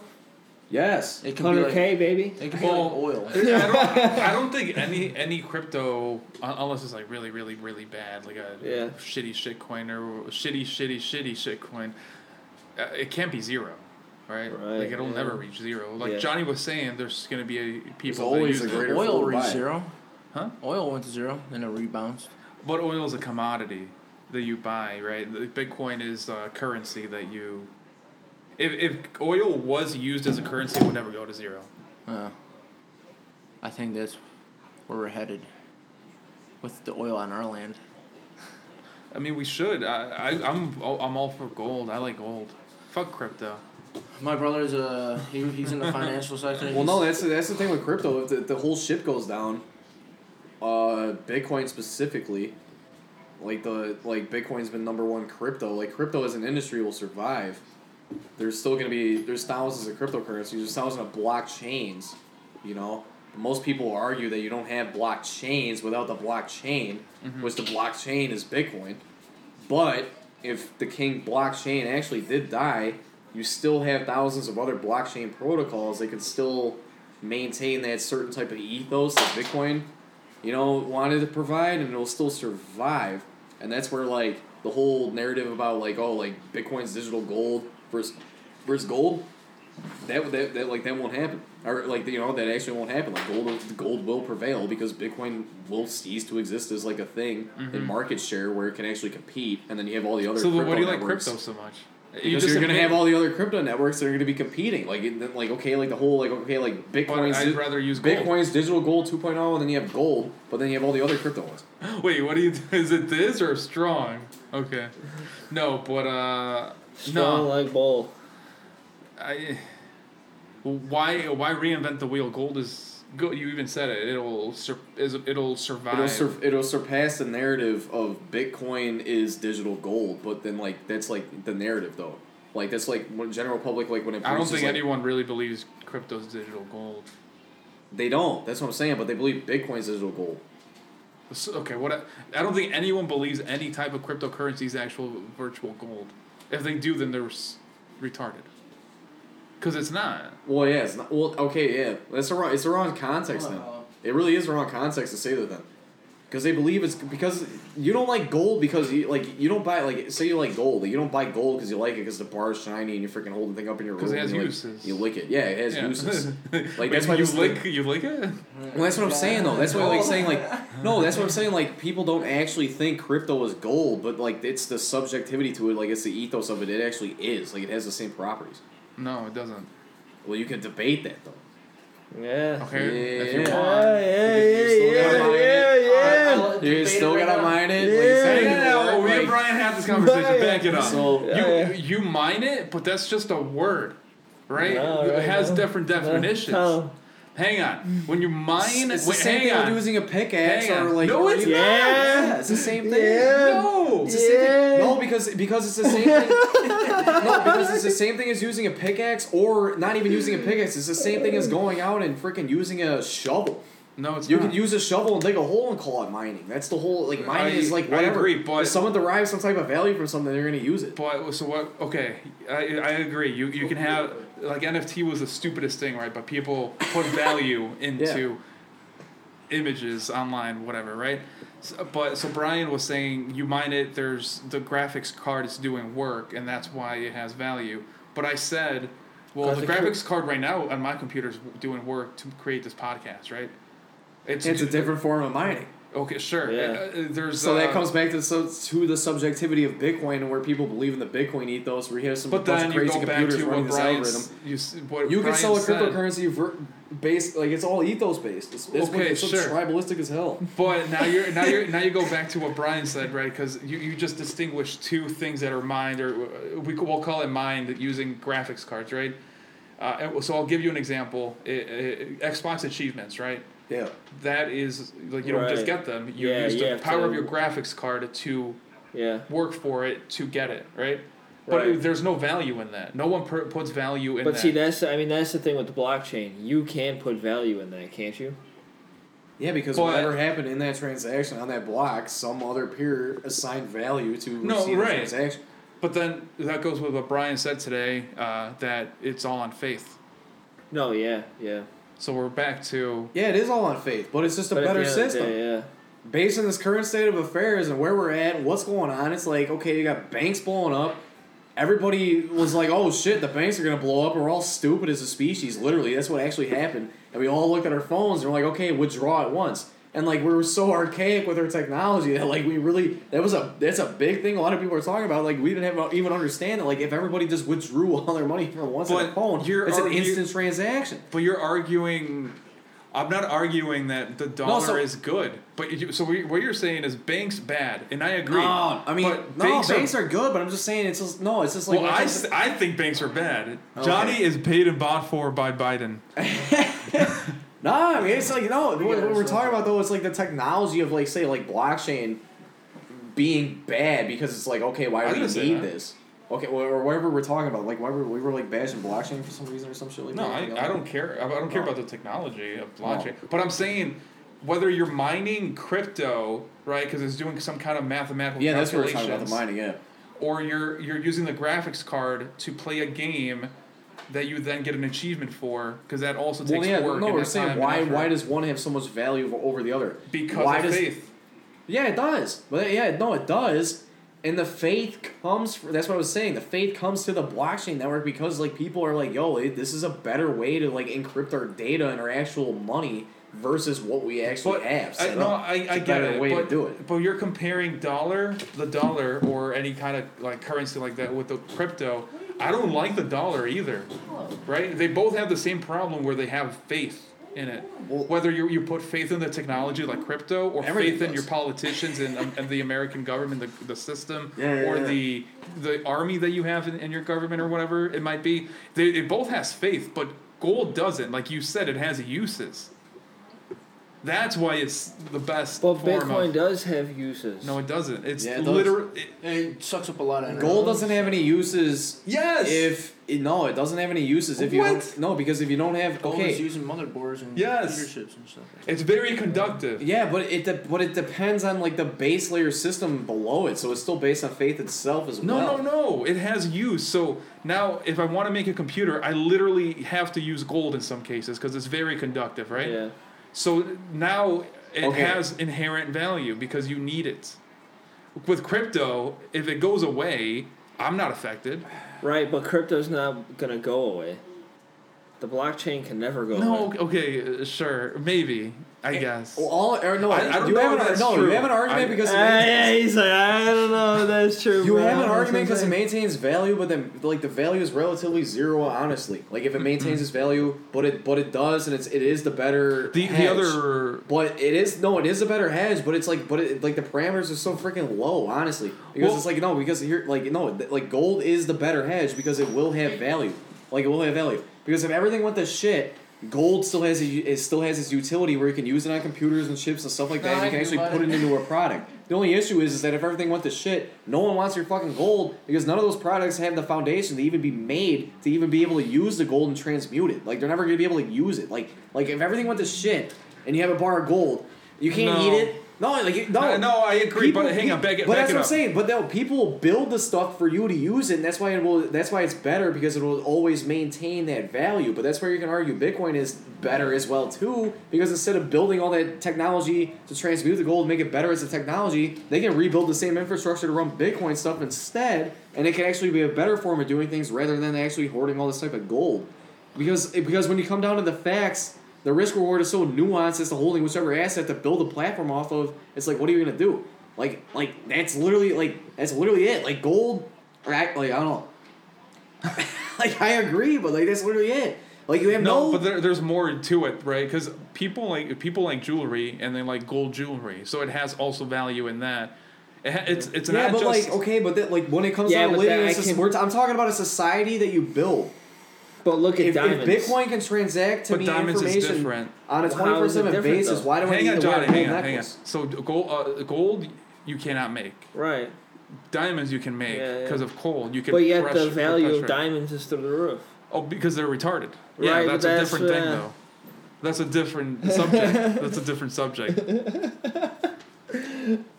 yes. It could be Hundred like, K, baby. it could be Well, like oil. I don't, I don't think any any crypto un- unless it's like really really really bad like a Yeah. shitty shit coin or shitty shitty shitty shit coin uh, it can't be zero right, Right, like it'll yeah. never reach zero like Yeah. Johnny was saying there's gonna be a, people always that use a it. greater- Oil fool reached zero. Huh? Oil went to zero, then it rebounds. but oil is a commodity that you buy right the bitcoin is a currency that you if, if oil was used as a currency it would never go to zero Uh, I think that's where we're headed with the oil on our land. I mean, we should. I, I I'm I'm all for gold. I like gold. Fuck crypto. My brother's uh he, he's in the financial sector. Well, no, that's that's the thing with crypto. If the, the whole ship goes down, uh, Bitcoin specifically, like the like Bitcoin's been number one crypto. Like crypto as an industry will survive. There's still gonna be there's thousands of cryptocurrencies. There's thousands of blockchains. You know, most people argue that you don't have blockchains without the blockchain, which the blockchain is Bitcoin. But if the king blockchain actually did die, you still have thousands of other blockchain protocols that could still maintain that certain type of ethos that Bitcoin, you know, wanted to provide, and it'll still survive. And that's where like the whole narrative about like oh like Bitcoin's digital gold versus versus gold, that that, that like that won't happen. Or like you know that actually won't happen. Like gold, gold will prevail because Bitcoin will cease to exist as like a thing in mm-hmm. market share where it can actually compete, and then you have all the other. So why do you like crypto so much? Because you're gonna have all the other crypto networks that are gonna be competing. Like, it- then, like okay, like the whole like okay, like But Bitcoin's I'd rather use gold. Bitcoin's digital gold 2.0, and then you have gold, but then you have all the other crypto ones. Wait, what do you? Is it this or strong? Okay, no, but uh, Strong no, like bull. I. Why why reinvent the wheel? Gold is good. You even said it. It'll sur- is it'll survive. It'll sur- it'll surpass the narrative of Bitcoin is digital gold, but then like that's like the narrative though. Like that's like when general public like when it. I don't think like, anyone really believes crypto's digital gold. They don't. That's what I'm saying. But they believe Bitcoin's digital gold. Okay, what I, I don't think anyone believes any type of cryptocurrency is actual virtual gold. If they do, then they're s- retarded. Because it's not. Well, yeah, it's not. Well, okay, yeah, that's the wrong. It's the wrong context then. Uh, it really is the wrong context to say that then, because they believe it's because you don't like gold because you like you don't buy like say you like gold like, you don't buy gold because you like it because the bar is shiny and you freaking hold the thing up in your room 'Cause it has and you, like, uses. you lick it yeah it has Yeah. uses Like Like, that's why you this- lick you lick it. well that's what I'm saying though that's why like saying like no that's what I'm saying like people don't actually think crypto is gold but like it's the subjectivity to it like it's the ethos of it it actually is like it has the same properties No, it doesn't. well you can debate that though Yeah. Okay, if you Yeah. want. Yeah, yeah, You still yeah, gotta yeah, mind yeah, I- I- you debate still it right gotta now. mine it Yeah. like, Yeah, before, well, me like- and Brian had this conversation. Back it up. So- you Yeah. you mine it, but that's just a word, right? No, it right, has no. different definitions. No. Hang on. When you mine, It's wait, the same hang thing on. with using a pickaxe Hang on. or like. No, it's even- not. Yeah. it's the same thing. Yeah. no. It's the same thing. No, because because it's the same thing. no, because it's the same thing as using a pickaxe, or not even using a pickaxe. It's the same thing as going out and freaking using a shovel. No, it's You not. could use a shovel and dig a hole and call it mining. That's the whole like mining I- is like I whatever. agree, but- if someone derives some type of value from something, they're gonna use it. But so what? Okay, I, I agree. You you can have like NFT was the stupidest thing, right? But people put value into images online, whatever, right? So, but so Brian was saying you mine it. There's the graphics card is doing work, and that's why it has value. But I said, well, the graphics card right now on my computer is doing work to create this podcast, right? It's, It's a different form of mining. Okay, sure. Yeah. Uh, uh, there's So that uh, comes back to so to the subjectivity of Bitcoin and where people believe in the Bitcoin ethos, where you have some But then you crazy go back computers to running what this algorithm. You, what You can sell a said. cryptocurrency ver- based like it's all ethos based. It's, it's, Okay, it's sure. tribalistic as hell. But now you're now you're now you go back to what Brian said, right? Because you, you just distinguish two things that are mind, or uh, we we'll call it mind using graphics cards, right? Uh, so I'll give you an example. I- I- Xbox achievements, right? Yeah. That is like you don't just get them. You Yeah, use the have power to- of your graphics card to Yeah. work for it to get it, right? But Right. there's no value in that. No one per- puts value in But that. see, that's I mean that's the thing with the blockchain. You can put value in that, can't you? Yeah, because But- whatever happened in that transaction on that block, some other peer assigned value to No, receive the right. transaction. But then that goes with what Brian said today, uh, that it's all on faith. No. Yeah. Yeah. So we're back to Yeah, it is all on faith, but it's just a But better the end of the system. day, yeah. Based on this current state of affairs and where we're at and what's going on, it's like, okay, you got banks blowing up. Everybody was like, oh shit, the banks are going to blow up. We're all stupid as a species. Literally, that's what actually happened. And we all looked at our phones and we're like, okay, withdraw at once. And like we're so archaic with our technology that like we really that was a that's a big thing a lot of people are talking about like we didn't have even understand that like if everybody just withdrew all their money from once on But phone you're it's an instant transaction But you're arguing I'm not arguing that the dollar so- is good, but you, so we- what you're saying is banks bad, and I agree. No, I mean, but no, banks, are, good, but I'm just saying it's just no, it's just like well, I, s- I think banks are bad. Okay. Johnny is paid and bought for by Biden. Nah, I mean it's like no. What, what we're talking about though is like the technology of like say like blockchain being bad because it's like okay, why I do we need this? Okay, or or whatever we're talking about, like why were we were like bashing blockchain for some reason or some shit like No, that. I, I don't care. I I don't care No. about the technology of blockchain. But I'm saying whether you're mining crypto, right, because it's doing some kind of mathematical Yeah, that's what we're talking about the mining. Yeah. or you're you're using the graphics card to play a game that you then get an achievement for, because that also takes Well, yeah, work. no, we're saying why why does one have so much value over the other? because why of does, faith. Yeah, it does. But yeah, no, it does. And the faith comes. For, that's what I was saying. The faith comes to the blockchain network because like people are like, yo, it, this is a better way to like encrypt our data and our actual money versus what we actually But have. I, no. I, I get better it. way but, to do it. But you're comparing dollar, the dollar, or any kind of like currency like that with the crypto. I don't like the dollar either, right? They both have the same problem where they have faith in it. Whether you, you put faith in the technology like crypto, or faith in your politicians and, um, and the American government, the, the system, Yeah, yeah, or yeah. the the army that you have in, in your government or whatever it might be. They, it both has faith, but gold doesn't. Like you said, it has uses. That's why it's the best. But form Bitcoin of, does have uses. no, it doesn't. It's Yeah, it literally. It sucks up a lot of energy. Gold doesn't have any uses. Yes. If it, no, it doesn't have any uses if you What? don't. No, because if you don't have Gold okay. is using motherboards and Yes. computer chips and stuff. It's very conductive. Yeah, but it de- but it depends on like the base layer system below it, so it's still based on faith itself as No, well. No, no, no. It has use. So now, if I want to make a computer, I literally have to use gold in some cases because it's very conductive, right? Yeah. So now it Okay. has inherent value because you need it. With crypto, if it goes away, I'm not affected. Right, but crypto's not gonna go away. The blockchain can never go No, away. okay, uh, sure, maybe. I guess. Well, all or no, I- I you have an, that's no, true. you have an argument I- because it Ah, yeah, maintains, he's like, I don't know if that's true. you bro. have an argument because it maintains value, but then like the value is relatively zero. Honestly, like if it maintains its value, but it but it does, and it's it is the better. the hedge. the other But it is no, it is a better hedge, but it's like, but it, like the parameters are so freaking low, honestly. Because Well- it's like no, because here, like no, th- like gold is the better hedge because it will have value, like it will have value. Because if everything went to shit, gold still has a, it still has its utility where you can use it on computers and chips and stuff like that. No, and you can actually put it it. into a product. The only issue is, is that if everything went to shit, no one wants your fucking gold because none of those products have the foundation to even be made to even be able to use the gold and transmute it. Like they're never gonna be able to use it. Like like if everything went to shit and you have a bar of gold, you can't No. eat it. No, like you- no. No, I agree, People- but hang on, back But back that's what. I'm saying. But no, people build the stuff for you to use it, and that's why it will. That's why it's better because it will always maintain that value. But that's where you can argue Bitcoin is better as well too, because instead of building all that technology to transmute the gold and make it better as a technology, they can rebuild the same infrastructure to run Bitcoin stuff instead, and it can actually be a better form of doing things rather than actually hoarding all this type of gold. Because because when you come down to the facts, the risk reward is so nuanced as to holding whichever asset to build a platform off of. It's like, what are you gonna do? Like, like that's literally like that's literally it. Like gold, or act like I don't know. like I agree, but like that's literally it. Like you have No, no. but there, there's more to it, right? Because people like people like jewelry and they like gold jewelry, so it has also value in that. It it's it's yeah, not but just like okay, but that, like when it comes Yeah, down to but living, that in I a soc- can- we're t- I'm talking about a society that you build. But look at If, if. Bitcoin can transact to But me diamonds is information different. on a Well, twenty how four is it seven basis, though? why do I hang need on, to wear Johnny, a gold hang on, hang on. necklace? So gold, uh, gold, you cannot make. right. Diamonds you can make Yeah, yeah. because of coal. You can. But yet the value of diamonds is through the roof. Oh, because they're retarded. Yeah, Right, that's, but a that's, different thing uh, though. That's a different subject. That's a different subject.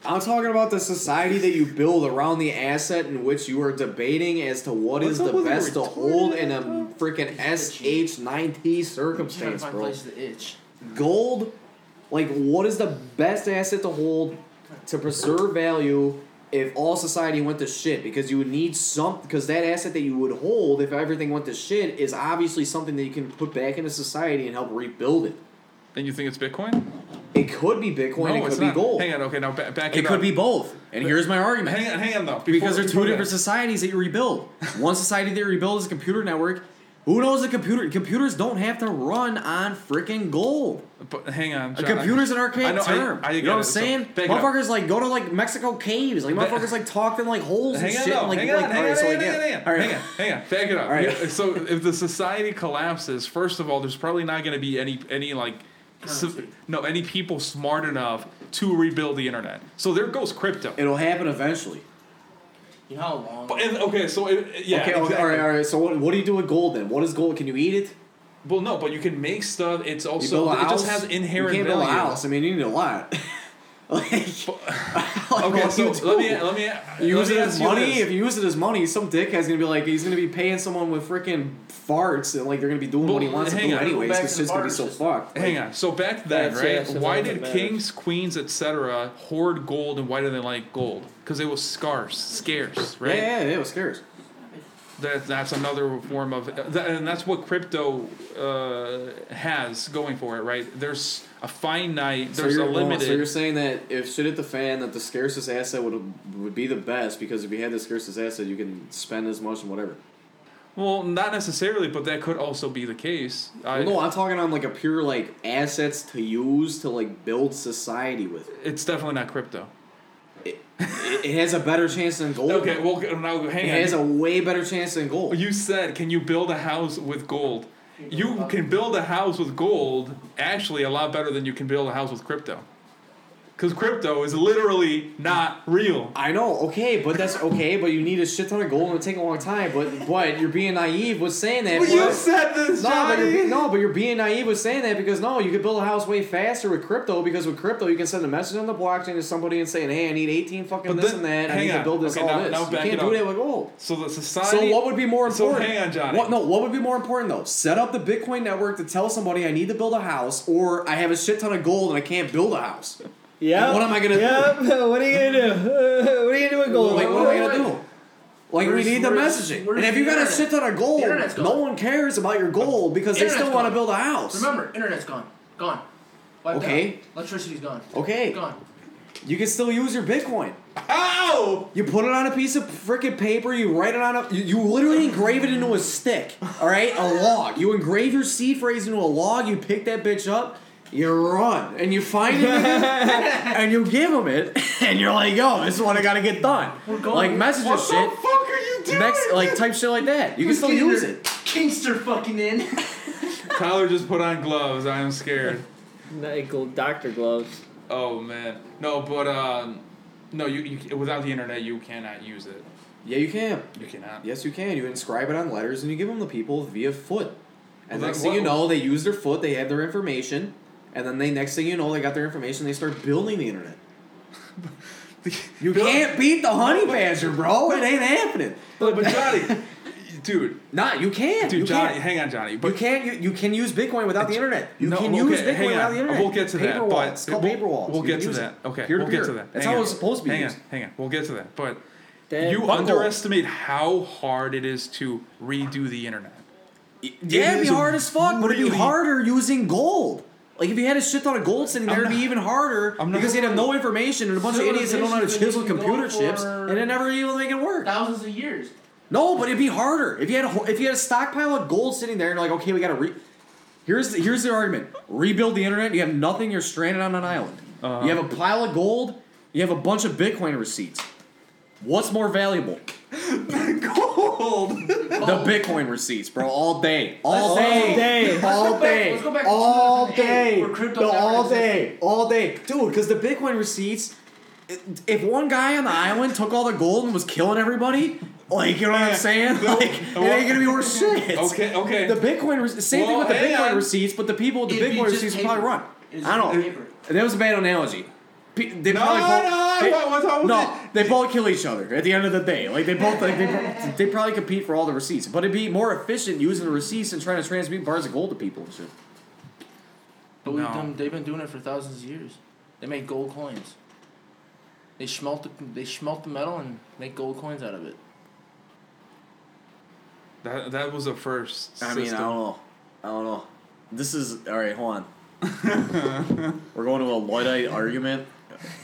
I'm talking about the society that you build around the asset in which you are debating as to what What's is the best to hold in a freaking SH9T I'm trying to circumstance, bro. places to itch. Gold, like, what is the best asset to hold to preserve value if all society went to shit? Because you would need some, because that asset that you would hold if everything went to shit is obviously something that you can put back into society and help rebuild it. And you think it's Bitcoin? It could be Bitcoin, no, it could be not. gold. Hang on. Okay, now ba- back it, It could up. be both. And here's my argument. Hang on, hang on though. Because Before- they're two different that. societies that you rebuild. One society that you rebuild is a computer network. Who knows the computer? Computers don't have to run on freaking gold. But hang on, A John, computer's an archaic I know, I- term. I, you know what I'm. So, saying? it motherfuckers like go to like Mexico caves. Like motherfuckers like talk in like holes and shit. and, like, hang like, on, hang on, so, hang on, yeah. hang on, hang on, hang on. Back it up. Yeah, So if the society collapses, first of all, there's probably not going to be any any like, Currency. no, any people smart enough to rebuild the internet. So there goes crypto. It'll happen eventually. You know how long? But, and, okay, so it, yeah, okay, okay, exactly. all right, all right. So what, what do you do with gold then? What is gold? Can you eat it? Well, no, but you can make stuff. It's You also build a it house. just has inherent you can't value. build a house. I mean, you need a lot. like, like, Okay, so let me let me You let use me it as money. this. If you use it as money, some dickhead's gonna be like, he's gonna be paying someone with freaking farts, and like they're gonna be doing what he wants to do on. anyways, because to shit's gonna be so system. fucked. Like, Hang on. So back then, That's- right? yeah, why did kings, queens, etc. hoard gold, and why did they like gold? Because it was scarce, scarce, right? Yeah, yeah, yeah, it was scarce. That that's another form of, and that's what crypto uh, has going for it, right? There's a finite, So there's you're, a limited. so you're saying that if shit hit the fan, that the scarcest asset would would be the best because if you had the scarcest asset, you can spend as much and whatever. well, not necessarily, but that could also be the case. I, well, no, I'm talking on like a pure like assets to use to like build society with. it's definitely not crypto. It, it has a better chance than gold. Okay, well now hang it on. has a way better chance than gold. You said, can you build a house with gold? You can build a house with gold actually a lot better than you can build a house with crypto. Because crypto is literally not real. I know, okay, but that's okay, but you need a shit ton of gold and it take a long time. But but you're being naive with saying that. But you said this, no, but you're Johnny. being, no, but you're being naive with saying that because no, you could build a house way faster with crypto because with crypto you can send a message on the blockchain to somebody and saying, hey, I need 18 fucking But this then- and that. I need on. to build this Okay, all now- this. now you can't do that with gold. So the society. So what would be more So important? hang on, Johnny. What no? What would be more important though? Set up the Bitcoin network to tell somebody I need to build a house, or I have a shit ton of gold and I can't build a house. Yeah. What am I gonna do? Yep. what are you gonna do? what are you gonna do with gold? Like, what am I gonna do? Like Where's- we need the messaging, and if you got to sit on a of gold, no one cares about your gold because they still want to build a house. Remember, internet's gone. Gone. Wiped Okay. Out. Electricity's gone. Okay, Gone. you can still use your Bitcoin. Ow! You put it on a piece of freaking paper. You write it on a. You, you literally engrave it into a stick. All right, a log. You engrave your seed phrase into a log. You pick that bitch up. You run and you find it and you give them it, and you're like, "Yo, this is what I gotta get done." going- Like message What us the fuck are you doing? Next, like type shit like that. You can still use it. Kingster fucking in. Tyler just put on gloves. I am scared. Like gold doctor gloves. Oh man, no, but um, no, you, you without the internet you cannot use it. Yeah, you can. You cannot. Yes, you can. You inscribe it on letters and you give them to people via foot. And Well, next thing you know, they use their foot. They have their information, and then they next thing you know, they got their information. They start building the internet. You can't beat the honey badger, bro. It ain't happening. But, but Johnny, dude, Nah, you can't. dude, you Johnny, can't. hang on, Johnny. But You can't. You, you can use Bitcoin without the internet. You No, can okay, use Bitcoin without the internet. We'll get to paper that, walls. but It's called we'll, paper walls. We'll get to that. it. Okay, we'll get to that. That's hang how on. it's supposed to be Hang used. on, hang on. We'll get to that. But That you underestimate how hard it is to redo the internet. Yeah, it'd be hard as fuck, but it'd be harder using gold. Like if you had a shit ton of gold sitting there, I'm it'd be even harder not- because you'd have no information and a bunch of idiots that don't know how to chisel computer chips, and it never even make it work. Thousands of years. No, but it'd be harder if you had a if you had a stockpile of gold sitting there and you're like, okay, we gotta re. Here's the, here's the argument: rebuild the internet. You have nothing. You're stranded on an island. Uh-huh. You have a pile of gold. You have a bunch of Bitcoin receipts. What's more valuable? Gold. The Bitcoin receipts, bro, all day, all All day, day. all Let's go back- day, let's go back to all 2008, day, where crypto No, never all day, all day, dude. Because the Bitcoin receipts, i- if one guy on the island took all the gold and was killing everybody, like you know what I'm saying, No, like it ain't gonna be worth shit. Okay, okay. The Bitcoin, re- same thing with the hang Bitcoin on. receipts, but the people with the It'd Bitcoin just receipts will probably paper. run. It's I don't know. paper. That was a bad analogy. Pe- They No, probably no, both, no, they- what- what's wrong no, it? they both kill each other at the end of the day. Like they both, like they, they probably compete for all the receipts. But it'd be more efficient using the receipts and trying to transmute bars of gold to people and shit. But No. done, they've been doing it for thousands of years. They make gold coins. They smelt the, they smelt the metal and make gold coins out of it. That that was a first. I mean, I don't know. I don't know. This is all right. Hold on. We're going to a Luddite argument.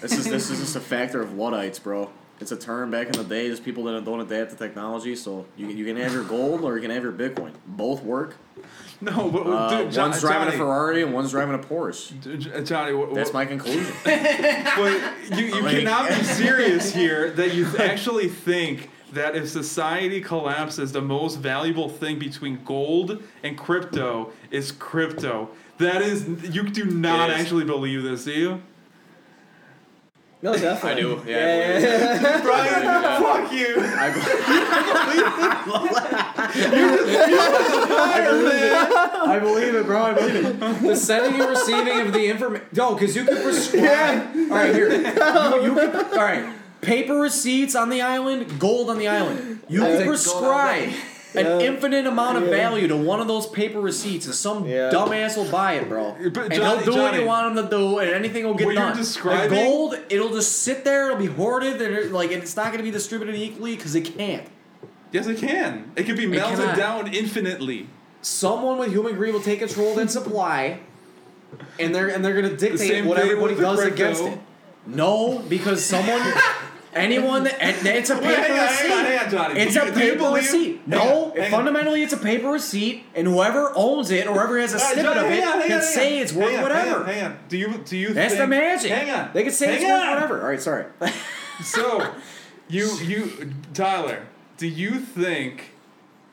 This is this is just a factor of Luddites, bro. It's a term back in the day. Just people that don't adapt to technology. So you you can have your gold or you can have your Bitcoin. Both work. No, but Uh, dude, Jo- one's driving Johnny, a Ferrari and one's driving a Porsche. J- Johnny, what, That's my conclusion. But you, you Like- cannot be serious here that you actually think that if society collapses, the most valuable thing between gold and crypto is crypto. That is, you do not actually believe this, do you? No, definitely. I do, yeah, I yeah, believe yeah, yeah. Brian, fuck you. I believe it, bro. I believe it. The sending and receiving of the information. No, because you can prescribe. All right, here. You, you can, all right. Paper receipts on the island, gold on the island. You I can prescribe an Yeah. infinite amount of Yeah. value to one of those paper receipts, and some Yeah. dumbass will buy it, bro. But and Johnny- they'll do what Johnny, you want them to do, and anything will get what you're done. describing- The gold, it'll just sit there. It'll be hoarded, and it, like and it's not going to be distributed equally because it can't. Yes, it can. It can be melted down infinitely. someone with human greed will take control of that supply, and they're and they're gonna dictate same what everybody does against it. No, because someone, anyone that and it's a Wait, paper hang on, receipt. hang on, hang on, Johnny. It's Do a do you paper believe- receipt. hang No, hang on. fundamentally it's a paper receipt, and whoever owns it or whoever has a All right, snippet Johnny, of it hang on, can hang say on. it's worth Hang on, whatever. Hang on, hang on. Do you do you think That's think, the magic. Hang on. They can say it's Hang worth on. whatever. All right, sorry. So, you you Tyler, do you think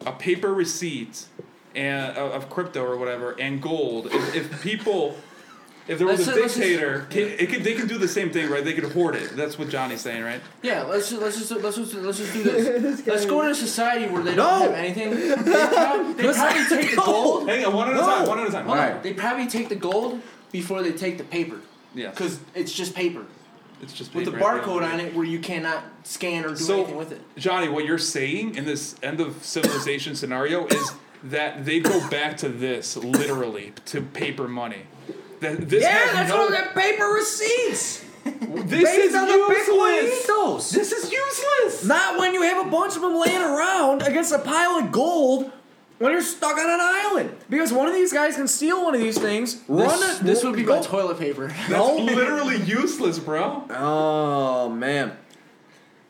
a paper receipt and of of crypto or whatever and gold, if, if people, if there was Let's a say- let's just- dictator, can, it could they can do the same thing, right? They could hoard it. That's what Johnny's saying, right? Yeah, let's just, let's just let's just let's just do this. let's go into a society where they No. don't have anything. They, prob- they probably not take the gold. Hang on, one at a No. time. One at a time. Hold on. Alright. They probably take the gold before they take the paper. Yeah. Because it's just paper It's just with the paper, right? barcode on it, where you cannot scan or do So- anything with it. Johnny, what you're saying in this end of civilization scenario is that they go back to this literally to paper money. That this yeah, that's no, of that paper receipts. This Based is on the Bitcoin useless. ethos. This is useless. Not when you have a bunch of them laying around against a pile of gold when you're stuck on an island. Because one of these guys can steal one of these things, run This, this would be go- my toilet paper. That's No. literally useless, bro. Oh man.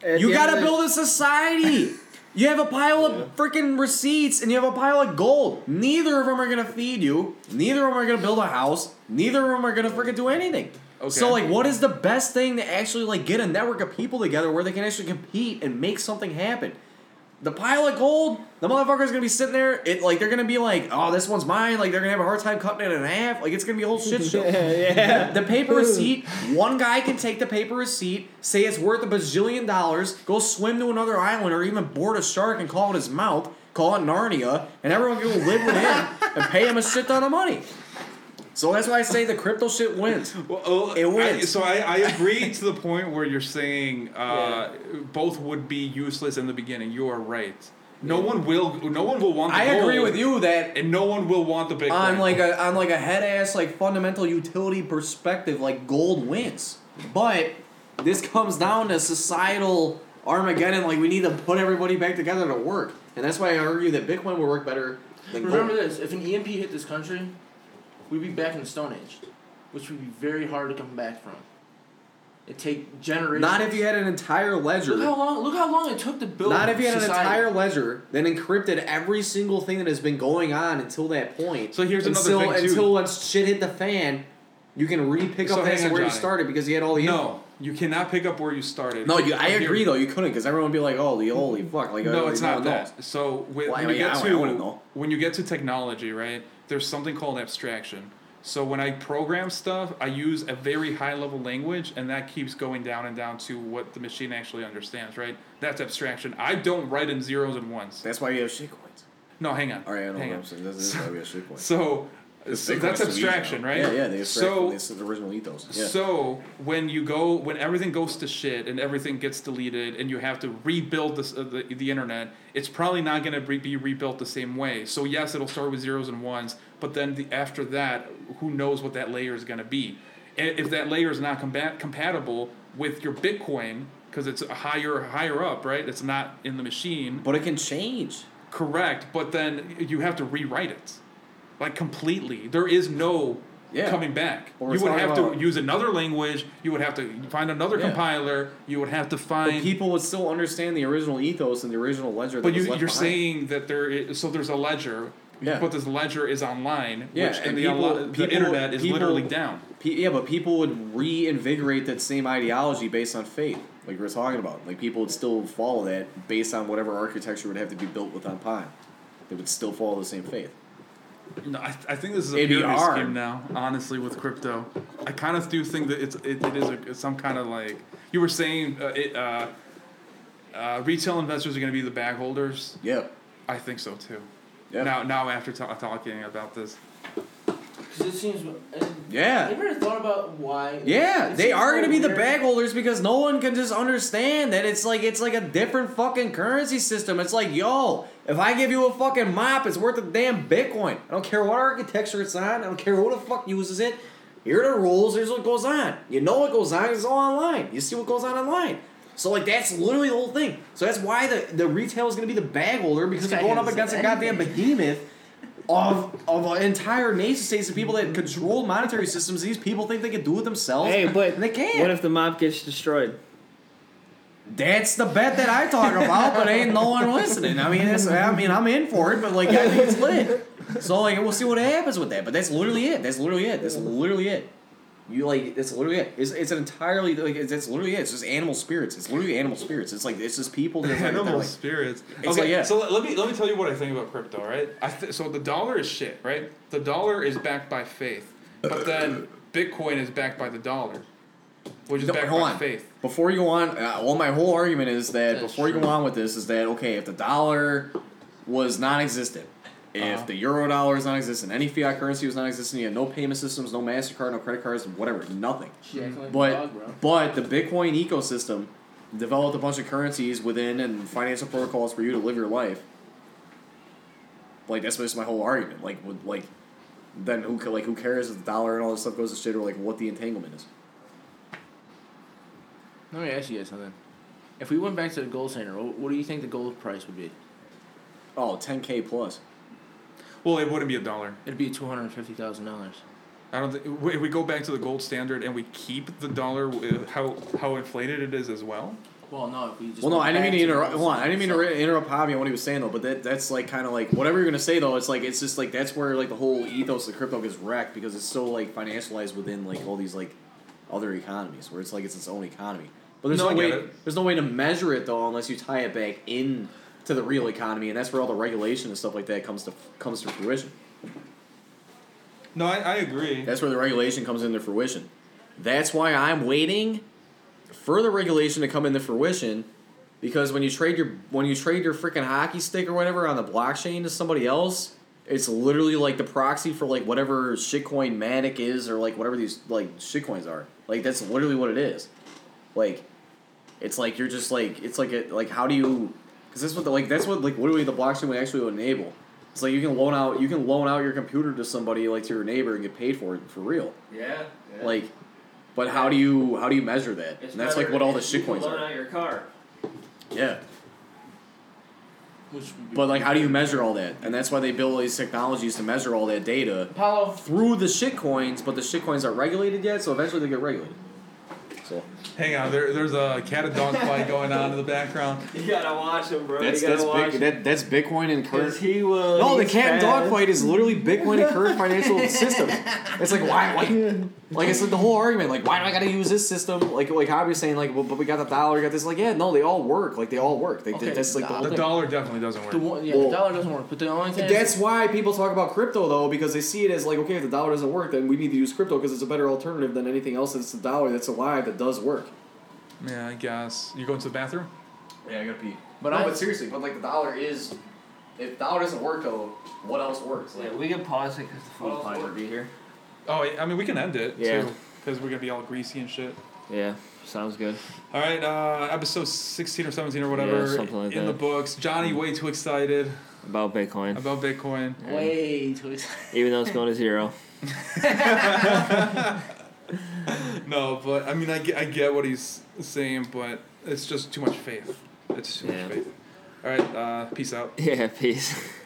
At You gotta build a society. You have a pile of freaking receipts and you have a pile of gold. Neither of them are gonna feed you. Neither of them are gonna build a house. Neither of them are gonna freaking do anything. So like, what is the best thing to actually like get a network of people together where they can actually compete and make something happen? The pile of gold, the motherfucker's gonna be sitting there. It like they're gonna be like, oh, this one's mine. Like they're gonna have a hard time cutting it in half. Like it's gonna be a whole shit show. yeah. The paper receipt, one guy can take the paper receipt, say it's worth a bazillion dollars, go swim to another island or even board a shark and call it his mouth, call it Narnia, and everyone can live with him and pay him a shit ton of money. So that's why I say the crypto shit wins. Well, oh, It wins. I, so I, I agree to the point where you're saying uh, both would be useless in the beginning. You are right. No one will. No one will want. The I agree with you that and no one will want the Bitcoin. on like a on like a head ass like fundamental utility perspective, like gold wins. But this comes down to societal Armageddon. Like we need to put everybody back together to work, and that's why I argue that Bitcoin will work better Remember gold. this: if an EMP hit this country, we'd be back in the Stone Age, which would be very hard to come back from. It take generations. Not if you had an entire ledger. Look how long. Look how long it took to build. Not if you had an entire ledger that encrypted every single thing that has been going on until that point. So here's another until, thing, too. Until once shit hit the fan, you can re-pick So up hang that on, where you started because you had all the info. no, you cannot pick up where you started. No, you, I Here- agree though. You couldn't because everyone would be like, "Holy, holy fuck!" Like, No, uh, it's not one knows. that. So when, Well, I mean, you get I- I to know. when you get to technology, right? There's something called abstraction. So when I program stuff, I use a very high level language, and that keeps going down and down to what the machine actually understands, right? That's abstraction. I don't write in zeros and ones. That's why you have shitcoins. No, hang on. All right, I know hang what on. I'm saying. This is why we have shitcoins. So, so that's abstraction, right? Yeah, yeah. They abstract So from this is the original ethos. Yeah. so when you go, when everything goes to shit and everything gets deleted, and you have to rebuild this, uh, the the internet, it's probably not going to re- be rebuilt the same way. So yes, it'll start with zeros and ones, but then the, after that, who knows what that layer is going to be? And if that layer is not combat- compatible with your Bitcoin, because it's higher higher up, right? It's not in the machine. but it can change. Correct, but then you have to rewrite it, like completely. There is no Yeah. coming back. But we're You would have about- to use another language. You would have to find another Yeah. compiler. You would have to But find. people would still understand the original ethos and the original ledger. That But you, you're behind. saying that there is so there's a ledger, Yeah. but this ledger is online, Yeah, which and the, people- onli- the internet is people- literally down. Pe- yeah, but people would reinvigorate that same ideology based on faith, like we are talking about. Like people would still follow that based on whatever architecture would have to be built with on Pi. They would still follow the same faith. No, I, I think this is a It'd pyramid scheme now. Honestly, with crypto, I kind of do think that it's it, it is a, it's some kind of like you were saying. Uh, it, uh, uh, retail investors are going to be the bag holders. Yeah. I think so too. Yeah. Now, now after ta- talking about this, Because it seems. Yeah. Have you ever thought about why? Yeah, they are so gonna be the bag holders because no one can just understand that it's like it's like a different fucking currency system. It's like, yo, if I give you a fucking mop, it's worth a damn Bitcoin. I don't care what architecture it's on. I don't care who the fuck uses it. Here are the rules. Here's what goes on. You know what goes on. It's all online. You see what goes on online. So like that's literally the whole thing. So that's why the the retail is gonna be the bag holder because they're going up against a goddamn behemoth of of an entire nation states of people that control monetary systems. These people think they can do it themselves. Hey, but they can't. what if the mob gets destroyed? That's the bet that I talk about, but ain't no one listening. I mean, that's, I mean, I'm in for it, but like, I think it's lit. So like, we'll see what happens with that. But that's literally it. That's literally it. That's literally it. You like, it's literally it. It's, it's an entirely like, it's, it's literally it. It's just animal spirits. It's literally animal spirits. It's like it's just people. That, that, animal like, spirits. It's okay, like, yeah. so let, let me let me tell you what I think about crypto. Right, I th- so the dollar is shit. Right, the dollar is backed by faith, but then Bitcoin is backed by the dollar, which is No, backed hold by on. faith. Before you go on, uh, well, my whole argument is that That's before you go on with this is that okay, if the dollar was non-existent, if Uh-huh. the euro dollar is non-existent, any fiat currency was non-existent, you had no payment systems, no Mastercard, no credit cards, whatever, nothing. She acting like a But dog, but the Bitcoin ecosystem developed a bunch of currencies within and financial protocols for you to live your life. Like that's just my whole argument. Like would like then who like who cares if the dollar and all this stuff goes to shit or like what the entanglement is? Let me ask you guys something. If we went back to the gold standard, what, what do you think the gold price would be? Oh, 10k plus. Well, it wouldn't be a dollar. It'd be two hundred fifty thousand dollars. I don't think if we go back to the gold standard and we keep the dollar how how inflated it is as well. Well, no, if we just. Well, no, I didn't mean to interrupt. Hold on, I didn't mean to re- interrupt Javi on what he was saying though. But that that's like kind of like whatever you're gonna say though. It's like it's just like that's where like the whole ethos of crypto gets wrecked because it's so like financialized within like all these like other economies where it's like it's its own economy. But there's No, no, way. There's no way to measure it though unless you tie it back in to the real economy, and that's where all the regulation and stuff like that comes to comes to fruition. No, I, I agree. That's where the regulation comes into fruition. That's why I'm waiting for the regulation to come into fruition because when you trade your when you trade your freaking hockey stick or whatever on the blockchain to somebody else, it's literally like the proxy for like whatever shitcoin Matic is or like whatever these like shitcoins are. Like that's literally what it is. Like it's like you're just like it's like a, like how do you because that's what the, like that's what like literally the blockchain would actually enable. It's like you can loan out you can loan out your computer to somebody like to your neighbor and get paid for it for real. Yeah. Like, but how do you how do you measure that? and that's like what all the shitcoins loan are. Loan out your car. Yeah, Which would be but like how do you measure all that? And that's why they build all these technologies to measure all that data Apollo. through the shitcoins. But the shitcoins aren't regulated yet, so eventually they get regulated. So Hang on, there, there's a cat and dog fight going on in the background. You gotta watch him, bro. that's you that's watch big, him. that, that's Bitcoin and Cause current. he will. No, the he's cat and dog fight is literally Bitcoin and current financial system. It's like why, like, like it's like the whole argument. Like, why do I gotta use this system? Like, like Javi was saying, like, well, but we got the dollar, we got this. Like, yeah, no, they all work. Like, they all work. They, Okay, that's like the The dollar definitely doesn't work. The one, yeah, Well- the dollar doesn't work, but the only thing. That's why people talk about crypto though, because they see it as like, okay, if the dollar doesn't work, then we need to use crypto because it's a better alternative than anything else that's the dollar that's alive that does work. Yeah, I guess. You going to the bathroom? Yeah, I gotta pee. But no, I- but seriously, but like the dollar is, if dollar doesn't work though, what else works? Like, Yeah, we can pause it because the What food else might works? be here. Oh, I mean, we can end it Yeah. too, because we're gonna be all greasy and shit. Yeah, sounds good. All right, uh, episode sixteen or seventeen or whatever Yeah, something like in that. the books. Johnny way too excited About Bitcoin, about Bitcoin. way too excited. even though it's going to zero. No, but I mean, I get, I get what he's saying, but it's just too much faith. It's too Yeah. much faith. All right, uh, peace out. Yeah, peace.